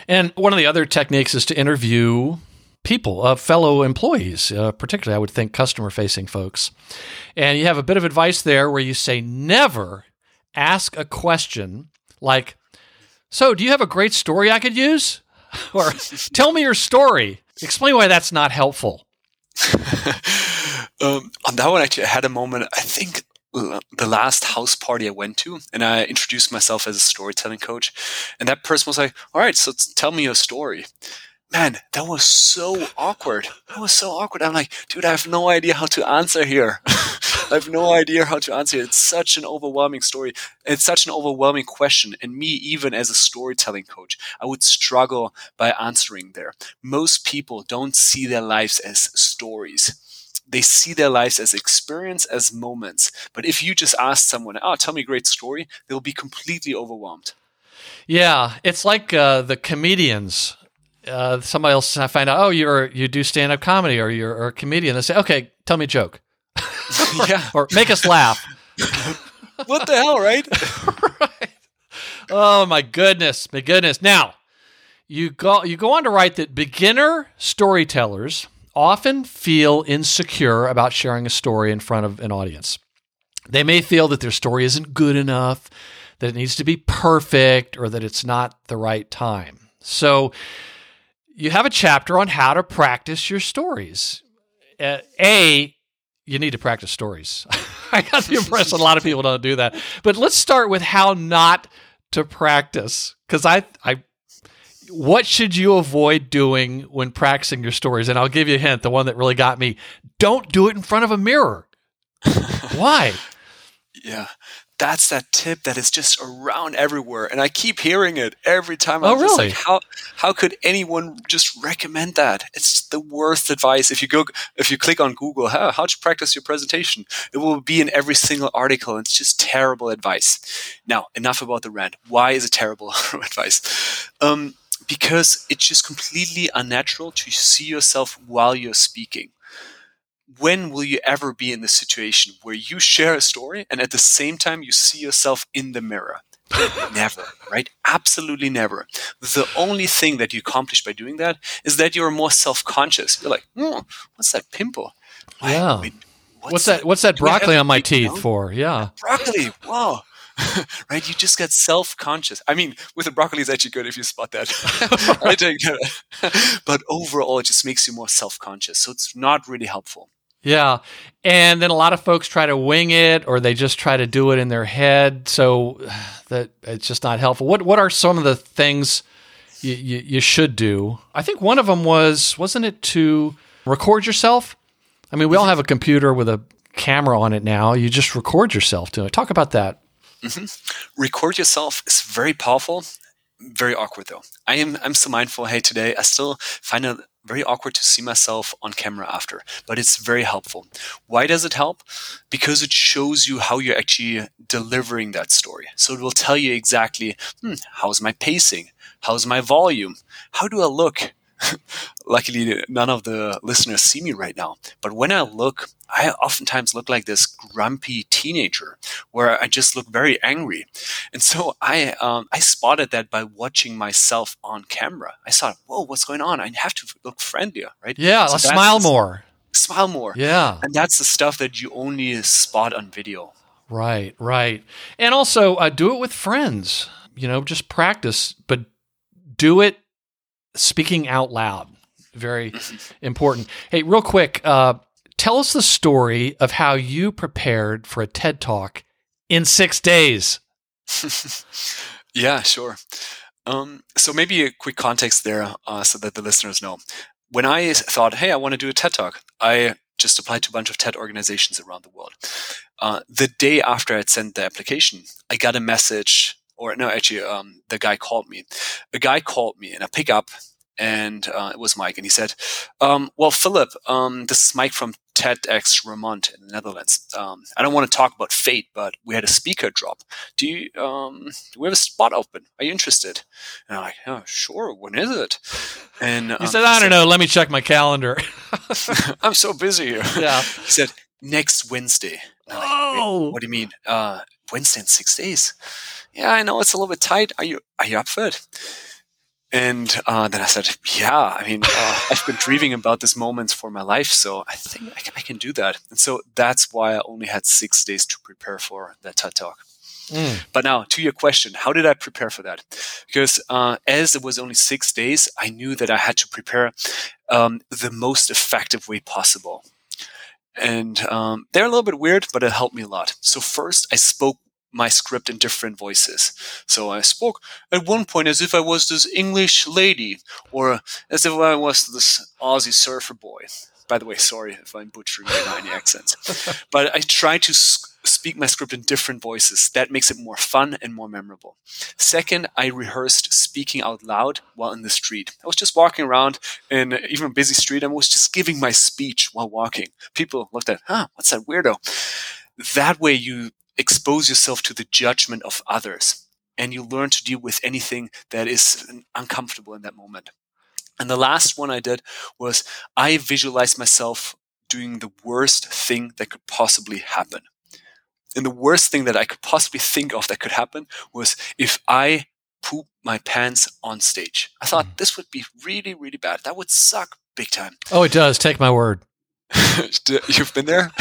And one of the other techniques is to interview people, uh, fellow employees, uh, particularly, I would think, customer facing folks. And you have a bit of advice there where you say, never ask a question like, So, do you have a great story I could use? or tell me your story. Explain why that's not helpful. um, on that one, actually, I had a moment. I think the last house party I went to, and I introduced myself as a storytelling coach, and that person was like, "All right, so tell me your story." man, that was so awkward. That was so awkward. I'm like, dude, I have no idea how to answer here. I have no idea how to answer. it. It's such an overwhelming story. It's such an overwhelming question. And me, even as a storytelling coach, I would struggle by answering there. Most people don't see their lives as stories. They see their lives as experience, as moments. But if you just ask someone, oh, tell me a great story, they'll be completely overwhelmed. Yeah, it's like uh, the comedians uh, somebody else I find out, oh, you're you do stand up comedy or you're a comedian. They say, okay, tell me a joke, yeah, or make us laugh. what the hell, right? right? Oh my goodness, my goodness. Now you go you go on to write that beginner storytellers often feel insecure about sharing a story in front of an audience. They may feel that their story isn't good enough, that it needs to be perfect, or that it's not the right time. So you have a chapter on how to practice your stories. Uh, a, you need to practice stories. I got the impression a lot of people don't do that. But let's start with how not to practice. Because I, I, what should you avoid doing when practicing your stories? And I'll give you a hint. The one that really got me: don't do it in front of a mirror. Why? Yeah, that's that tip that is just around everywhere and i keep hearing it every time. I'm oh really like, how how could anyone just recommend that? It's the worst advice. If you go if you click on google how how to practice your presentation? it will be in every single article it's just terrible advice. Now enough about the rant. Why is it terrible advice? Um, because it's just completely unnatural to see yourself while you're speaking when will you ever be in the situation where you share a story and at the same time you see yourself in the mirror? never, right? Absolutely never. The only thing that you accomplish by doing that is that you're more self-conscious. You're like, oh, what's that pimple? Yeah. Wait, what's, what's, that? that? What's that broccoli on my teeth for? Yeah. Broccoli. Wow. right? You just get self-conscious. I mean, with the broccoli, it's actually good if you spot that. but overall, it just makes you more self-conscious. So it's not really helpful. Yeah. And then a lot of folks try to wing it or they just try to do it in their head. So that it's just not helpful. What what are some of the things you, you, you should do? I think one of them was, wasn't it to record yourself? I mean, we all have a computer with a camera on it now. You just record yourself to it. Talk about that. Mm-hmm. Record yourself is very powerful very awkward though. I am I'm so mindful. Hey, today I still find it very awkward to see myself on camera after, but it's very helpful. Why does it help? Because it shows you how you're actually delivering that story. So it will tell you exactly, hmm, how's my pacing? How's my volume? How do I look? luckily none of the listeners see me right now. But when I look, I oftentimes look like this grumpy teenager, where I just look very angry. And so I um, I spotted that by watching myself on camera. I thought, whoa, what's going on? I have to look friendlier, right? Yeah, So smile more. Smile more. Yeah. And that's the stuff that you only spot on video. Right, right. And also uh, do it with friends. You know, just practice, but do it speaking out loud. Very important. Hey, real quick, uh, tell us the story of how you prepared for a TED Talk in six days. yeah, sure. Um, so maybe a quick context there, uh, so that the listeners know. When I thought, hey, I want to do a TED Talk, I just applied to a bunch of TED organizations around the world. Uh, the day after I'd sent the application, I got a message, or no, actually, um, the guy called me. A guy called me, and I pick up, and uh, it was Mike, and he said, um, "Well, Philipp, um, this is Mike from TEDx Remont in the Netherlands. Um, I don't want to talk about fate, but we had a speaker drop. Do you um, do we have a spot open? Are you interested?" And I'm like, "Oh, sure. When is it?" And You um, said, I don't know. Let me check my calendar. I'm so busy here. yeah. He said, next Wednesday. Like, Oh. what do you mean? Uh, Wednesday in six days? Yeah, I know it's a little bit tight. Are you are you up for it? And uh, then I said, yeah, I mean, uh, I've been dreaming about this moment for my life, so I think I can, I can do that. And so that's why I only had six days to prepare for that TED Talk. Mm. But now to your question, how did I prepare for that? Because uh, as it was only six days, I knew that I had to prepare um, the most effective way possible. And um, they're a little bit weird, but it helped me a lot. So first, I spoke my script in different voices. So I spoke at one point as if I was this English lady, or as if I was this Aussie surfer boy. By the way, sorry if I'm butchering any accents. But I try to speak my script in different voices. That makes it more fun and more memorable. Second, I rehearsed speaking out loud while in the street. I was just walking around in even a busy street I was just giving my speech while walking. People looked at, huh, what's that weirdo? That way you expose yourself to the judgment of others and you learn to deal with anything that is uncomfortable in that moment. And the last one I did was I visualized myself doing the worst thing that could possibly happen. And the worst thing that I could possibly think of that could happen was if I poop my pants on stage. I thought mm. this would be really, really bad. That would suck big time. Oh, it does. Take my word. You've been there?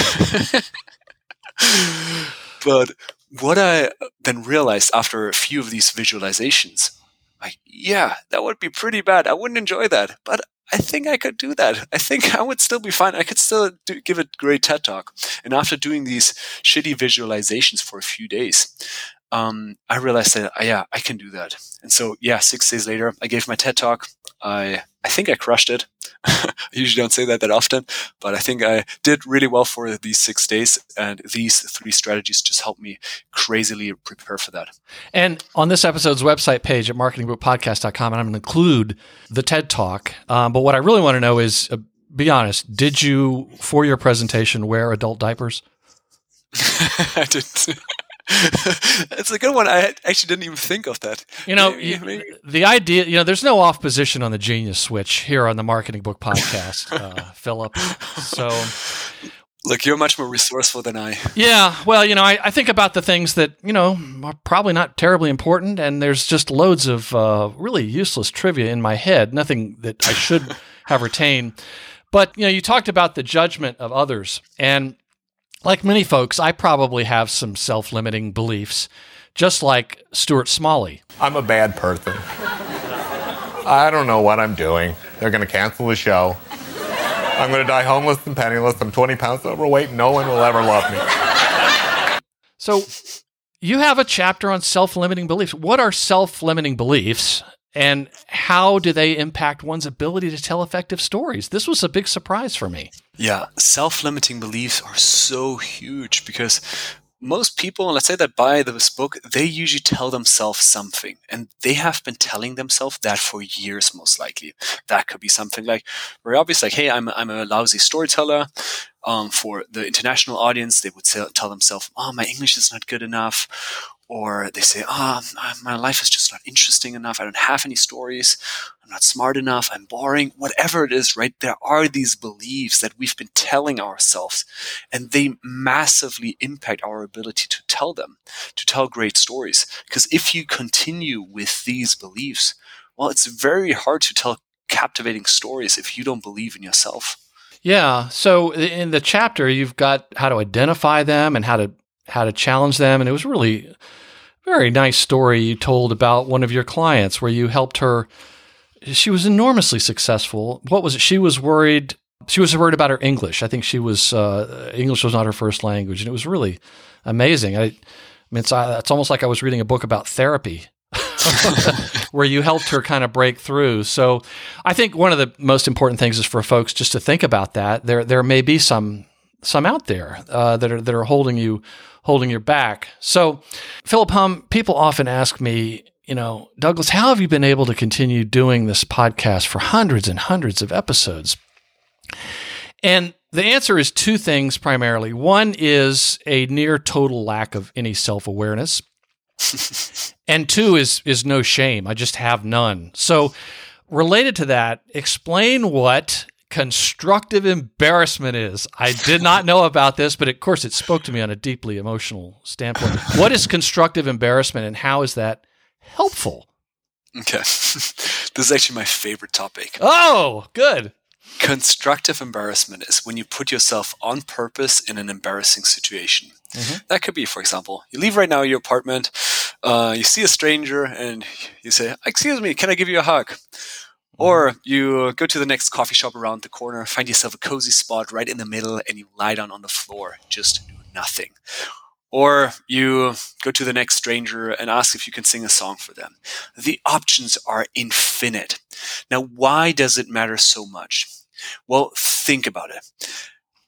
but what I then realized after a few of these visualizations, like, yeah, that would be pretty bad. I wouldn't enjoy that, but I think I could do that. I think I would still be fine. I could still do, give a great TED talk. And after doing these shitty visualizations for a few days, um, I realized that uh, yeah, I can do that. And so yeah, six days later, I gave my TED talk. I I think I crushed it. I usually don't say that that often, but I think I did really well for these six days. And these three strategies just helped me crazily prepare for that. And on this episode's website page at marketingbookpodcast.com, and I'm going to include the TED Talk. Um, but what I really want to know is uh, be honest, did you, for your presentation, wear adult diapers? I didn't. it's a good one. I actually didn't even think of that. You know, Maybe- you- the idea, you know, there's no off position on the genius switch here on the Marketing Book Podcast, uh, Philipp. So, Look, you're much more resourceful than I. yeah, well, you know, I, I think about the things that, you know, are probably not terribly important, and there's just loads of uh, really useless trivia in my head, nothing that I should have retained. But, you know, you talked about the judgment of others. And like many folks, I probably have some self limiting beliefs, just like Stuart Smalley. I'm a bad person. I don't know what I'm doing. They're going to cancel the show. I'm going to die homeless and penniless. I'm 20 pounds overweight. No one will ever love me. So you have a chapter on self-limiting beliefs. What are self-limiting beliefs and how do they impact one's ability to tell effective stories? This was a big surprise for me. Yeah, self limiting beliefs are so huge because most people, let's say that buy this book, they usually tell themselves something and they have been telling themselves that for years, most likely. That could be something like very obvious, like, hey, I'm, I'm a lousy storyteller. Um, for the international audience, they would tell, tell themselves, oh, my English is not good enough. Or they say, "Ah, oh, my life is just not interesting enough. I don't have any stories. I'm not smart enough. I'm boring." Whatever it is, right? There are these beliefs that we've been telling ourselves, and they massively impact our ability to tell them, to tell great stories. Because if you continue with these beliefs, well, it's very hard to tell captivating stories if you don't believe in yourself. Yeah. So in the chapter, you've got how to identify them and how to how to challenge them, and it was really very nice story you told about one of your clients where you helped her. She was enormously successful. What was it? She was worried. She was worried about her English. I think she was uh, English was not her first language, and it was really amazing. I, I mean, it's, uh, it's almost like I was reading a book about therapy. where you helped her kind of break through. So I think one of the most important things is for folks just to think about that. There there may be some some out there uh, that are that are holding you holding your back. So, Philipp Humm, people often ask me, you know, Douglas, how have you been able to continue doing this podcast for hundreds and hundreds of episodes? And the answer is two things primarily. One is a near total lack of any self awareness. and two is is no shame. I just have none. So related to that, explain what constructive embarrassment is. I did not know about this, but of course it spoke to me on a deeply emotional standpoint. what is constructive embarrassment and how is that helpful? Okay. this is actually my favorite topic. Oh, good. Constructive embarrassment is when you put yourself on purpose in an embarrassing situation. Mm-hmm. That could be, for example, you leave right now your apartment, uh, you see a stranger, and you say, Excuse me, can I give you a hug? Or mm-hmm. you go to the next coffee shop around the corner, find yourself a cozy spot right in the middle, and you lie down on the floor, just do nothing. Or you go to the next stranger and ask if you can sing a song for them. The options are infinite. Now, why does it matter so much? Well, think about it.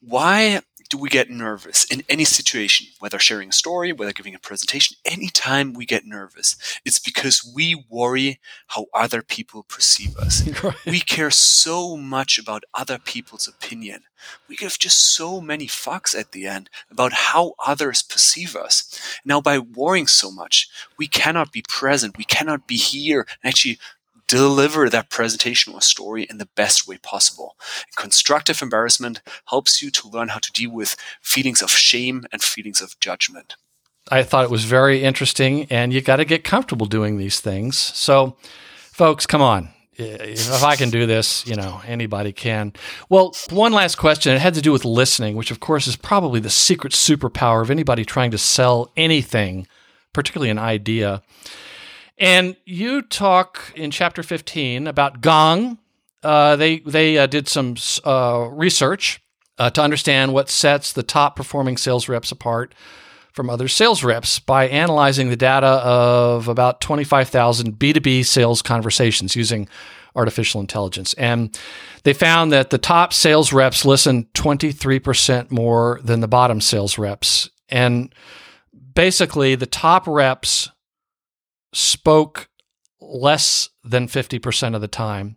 Why do we get nervous in any situation, whether sharing a story, whether giving a presentation, anytime we get nervous, it's because we worry how other people perceive us. Right. We care so much about other people's opinion. We give just so many fucks at the end about how others perceive us. Now, by worrying so much, we cannot be present. We cannot be here and actually deliver that presentation or story in the best way possible. Constructive embarrassment helps you to learn how to deal with feelings of shame and feelings of judgment. I thought it was very interesting, and you got to get comfortable doing these things. So, folks, come on. If I can do this, you know, anybody can. Well, one last question. It had to do with listening, which, of course, is probably the secret superpower of anybody trying to sell anything, particularly an idea. And you talk in chapter 15 about Gong. Uh, they they uh, did some uh, research uh, to understand what sets the top performing sales reps apart from other sales reps by analyzing the data of about 25,000 B2B sales conversations using artificial intelligence. And they found that the top sales reps listen 23% more than the bottom sales reps. And basically, the top reps spoke less than 50% of the time.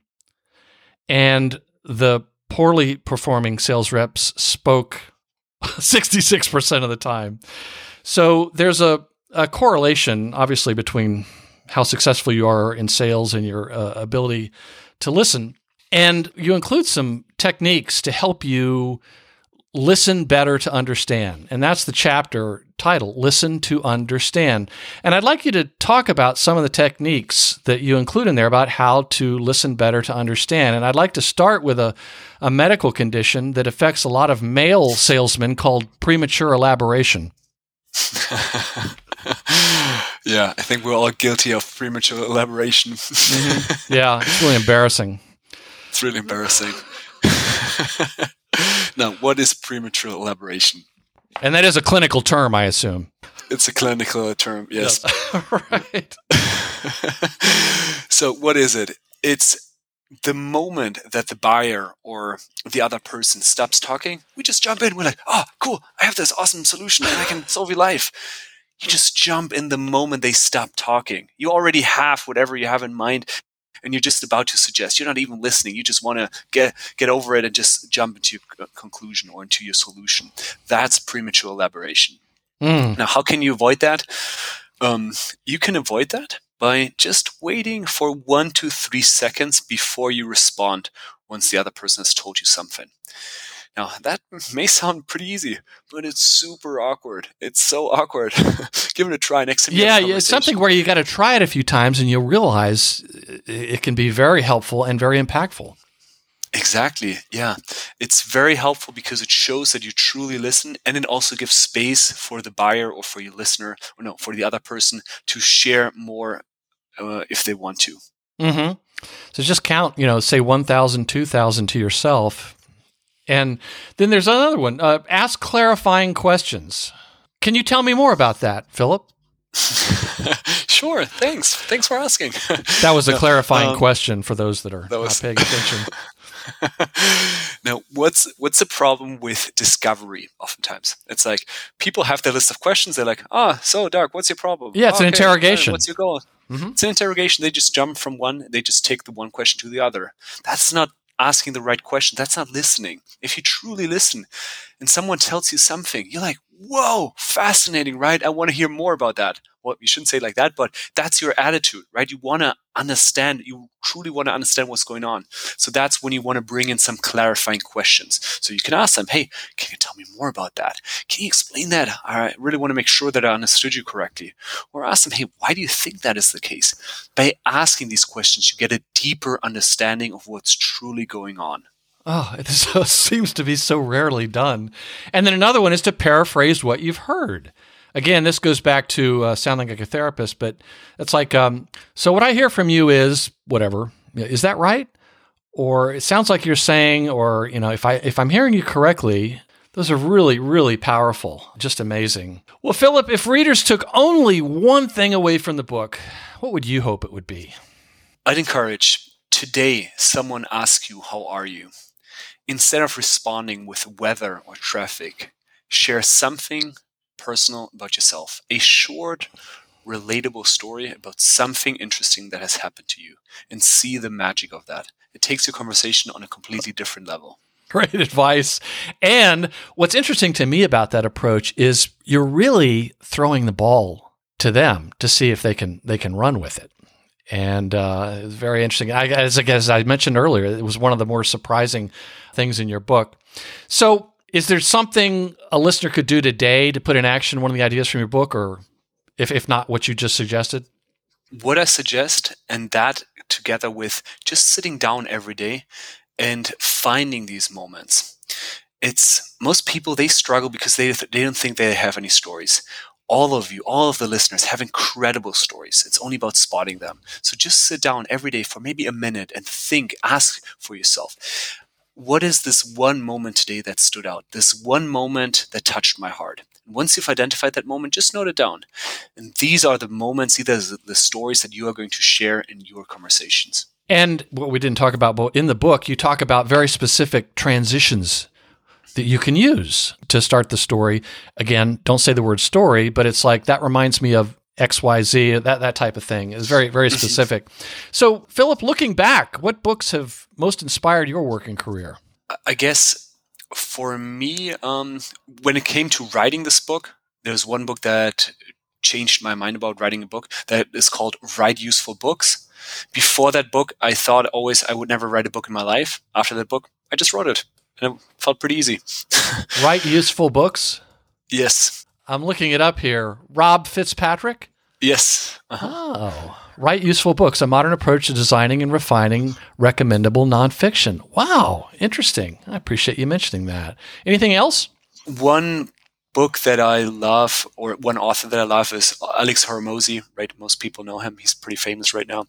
And the poorly performing sales reps spoke 66% of the time. So there's a, a correlation, obviously, between how successful you are in sales and your uh, ability to listen. And you include some techniques to help you listen better to understand. And that's the chapter title, Listen to Understand. And I'd like you to talk about some of the techniques that you include in there about how to listen better to understand. And I'd like to start with a, a medical condition that affects a lot of male salesmen called premature elaboration. yeah, I think we're all guilty of premature elaboration. mm-hmm. Yeah, it's really embarrassing. It's really embarrassing. now, what is premature elaboration? And that is a clinical term, I assume. It's a clinical term, yes. right. so, what is it? It's the moment that the buyer or the other person stops talking, we just jump in. We're like, oh, cool, I have this awesome solution and I can solve your life. You just jump in the moment they stop talking. You already have whatever you have in mind and you're just about to suggest. You're not even listening. You just want to get get over it and just jump into your conclusion or into your solution. That's premature elaboration. Mm. Now, how can you avoid that? Um, you can avoid that by just waiting for one to three seconds before you respond once the other person has told you something. Now, that may sound pretty easy, but it's super awkward. It's so awkward. Give it a try next time. Yeah, it's something where you got to try it a few times and you'll realize it can be very helpful and very impactful. Exactly. Yeah. It's very helpful because it shows that you truly listen and it also gives space for the buyer or for your listener or no, for the other person to share more uh, if they want to. Mm-hmm. So just count, you know, say 1,000, 2,000 to yourself. And then there's another one uh, ask clarifying questions. Can you tell me more about that, Philipp? sure. Thanks. Thanks for asking. that was a clarifying um, question for those that are that was, not paying attention. now, what's what's the problem with discovery? Oftentimes, it's like people have their list of questions. They're like, "Ah, oh, so Dark, what's your problem?" Yeah, it's oh, an okay, interrogation. What's your goal? Mm-hmm. It's an interrogation. They just jump from one. They just take the one question to the other. That's not asking the right question. That's not listening. If you truly listen, and someone tells you something, you're like, "Whoa, fascinating, right? I want to hear more about that." Well, you shouldn't say like that, but that's your attitude, right? You want to understand, you truly want to understand what's going on. So that's when you want to bring in some clarifying questions. So you can ask them, hey, can you tell me more about that? Can you explain that? I really want to make sure that I understood you correctly. Or ask them, hey, why do you think that is the case? By asking these questions, you get a deeper understanding of what's truly going on. Oh, it seems to be so rarely done. And then another one is to paraphrase what you've heard again, this goes back to uh, sounding like a therapist, but it's like, um, so what I hear from you is whatever. Is that right? Or it sounds like you're saying, or you know, if I if I'm hearing you correctly, those are really really powerful, just amazing. Well, Philipp, if readers took only one thing away from the book, what would you hope it would be? I'd encourage today someone asks you, "How are you?" Instead of responding with weather or traffic, share something personal about yourself. A short, relatable story about something interesting that has happened to you and see the magic of that. It takes your conversation on a completely different level. Great advice. And what's interesting to me about that approach is you're really throwing the ball to them to see if they can they can run with it. And uh, it's very interesting. I, as, as I mentioned earlier, it was one of the more surprising things in your book. So is there something a listener could do today to put in action one of the ideas from your book, or if, if not what you just suggested? What I suggest, and that together with just sitting down every day and finding these moments. It's most people they struggle because they they don't think they have any stories. All of you, all of the listeners have incredible stories. It's only about spotting them. So just sit down every day for maybe a minute and think, ask for yourself what is this one moment today that stood out? This one moment that touched my heart. Once you've identified that moment, just note it down. And these are the moments, either the stories that you are going to share in your conversations. And what we didn't talk about, but in the book, you talk about very specific transitions that you can use to start the story. Again, don't say the word story, but it's like that reminds me of XYZ, that, that type of thing is very, very specific. so, Philipp, looking back, what books have most inspired your working career? I guess for me, um, when it came to writing this book, there's one book that changed my mind about writing a book that is called Write Useful Books. Before that book, I thought always I would never write a book in my life. After that book, I just wrote it and it felt pretty easy. Write Useful Books? Yes. I'm looking it up here. Rob Fitzpatrick? Yes. Uh-huh. Oh. Write useful books, a modern approach to designing and refining recommendable nonfiction. Wow, interesting. I appreciate you mentioning that. Anything else? One book that I love, or one author that I love, is Alex Hormozi, right? Most people know him. He's pretty famous right now.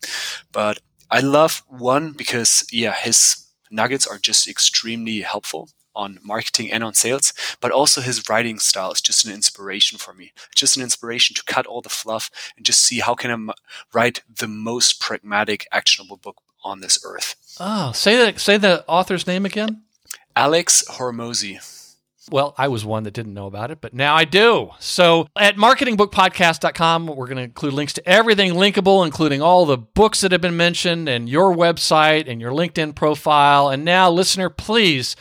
But I love one because, yeah, his nuggets are just extremely helpful on marketing and on sales, but also his writing style is just an inspiration for me. Just an inspiration to cut all the fluff and just see how can I m- write the most pragmatic, actionable book on this earth. Oh, say that. Say the author's name again. Alex Hormozi. Well, I was one that didn't know about it, but now I do. So at marketingbookpodcast.com, we're going to include links to everything linkable, including all the books that have been mentioned and your website and your LinkedIn profile. And now, listener, please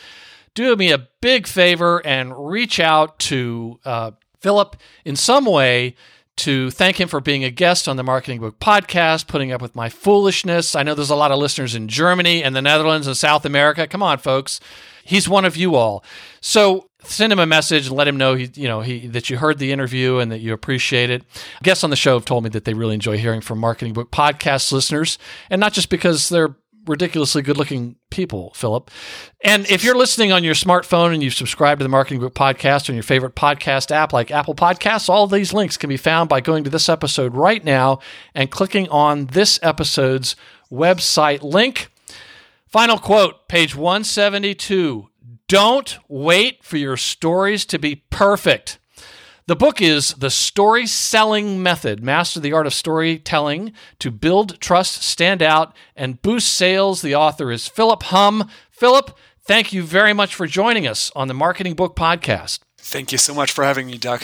do me a big favor and reach out to uh, Philipp in some way to thank him for being a guest on the Marketing Book Podcast, putting up with my foolishness. I know there's a lot of listeners in Germany and the Netherlands and South America. Come on, folks. He's one of you all. So send him a message and let him know he, you know he, that you heard the interview and that you appreciate it. Guests on the show have told me that they really enjoy hearing from Marketing Book Podcast listeners, and not just because they're ridiculously good looking people, Philipp. And if you're listening on your smartphone and you subscribe to the Marketing Book Podcast on your favorite podcast app like Apple Podcasts, all these links can be found by going to this episode right now and clicking on this episode's website link. Final quote, page 172. Don't wait for your stories to be perfect. The book is The Story Selling Method Master the Art of Storytelling to Build Trust, Stand Out, and Boost Sales. The author is Philipp Humm. Philipp, thank you very much for joining us on the Marketing Book Podcast. Thank you so much for having me, Doug.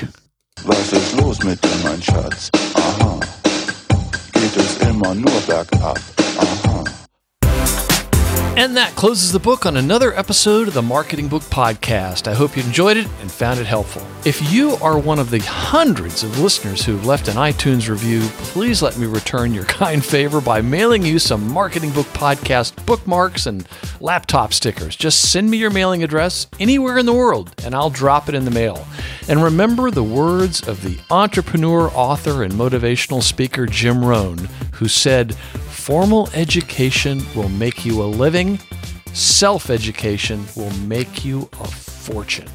Was ist los mit dir, mein Schatz? Aha. Geht es immer nur bergab? And that closes the book on another episode of the Marketing Book Podcast. I hope you enjoyed it and found it helpful. If you are one of the hundreds of listeners who've left an iTunes review, please let me return your kind favor by mailing you some Marketing Book Podcast bookmarks and laptop stickers. Just send me your mailing address anywhere in the world and I'll drop it in the mail. And remember the words of the entrepreneur, author, and motivational speaker Jim Rohn, who said, Formal education will make you a living, self education will make you a fortune.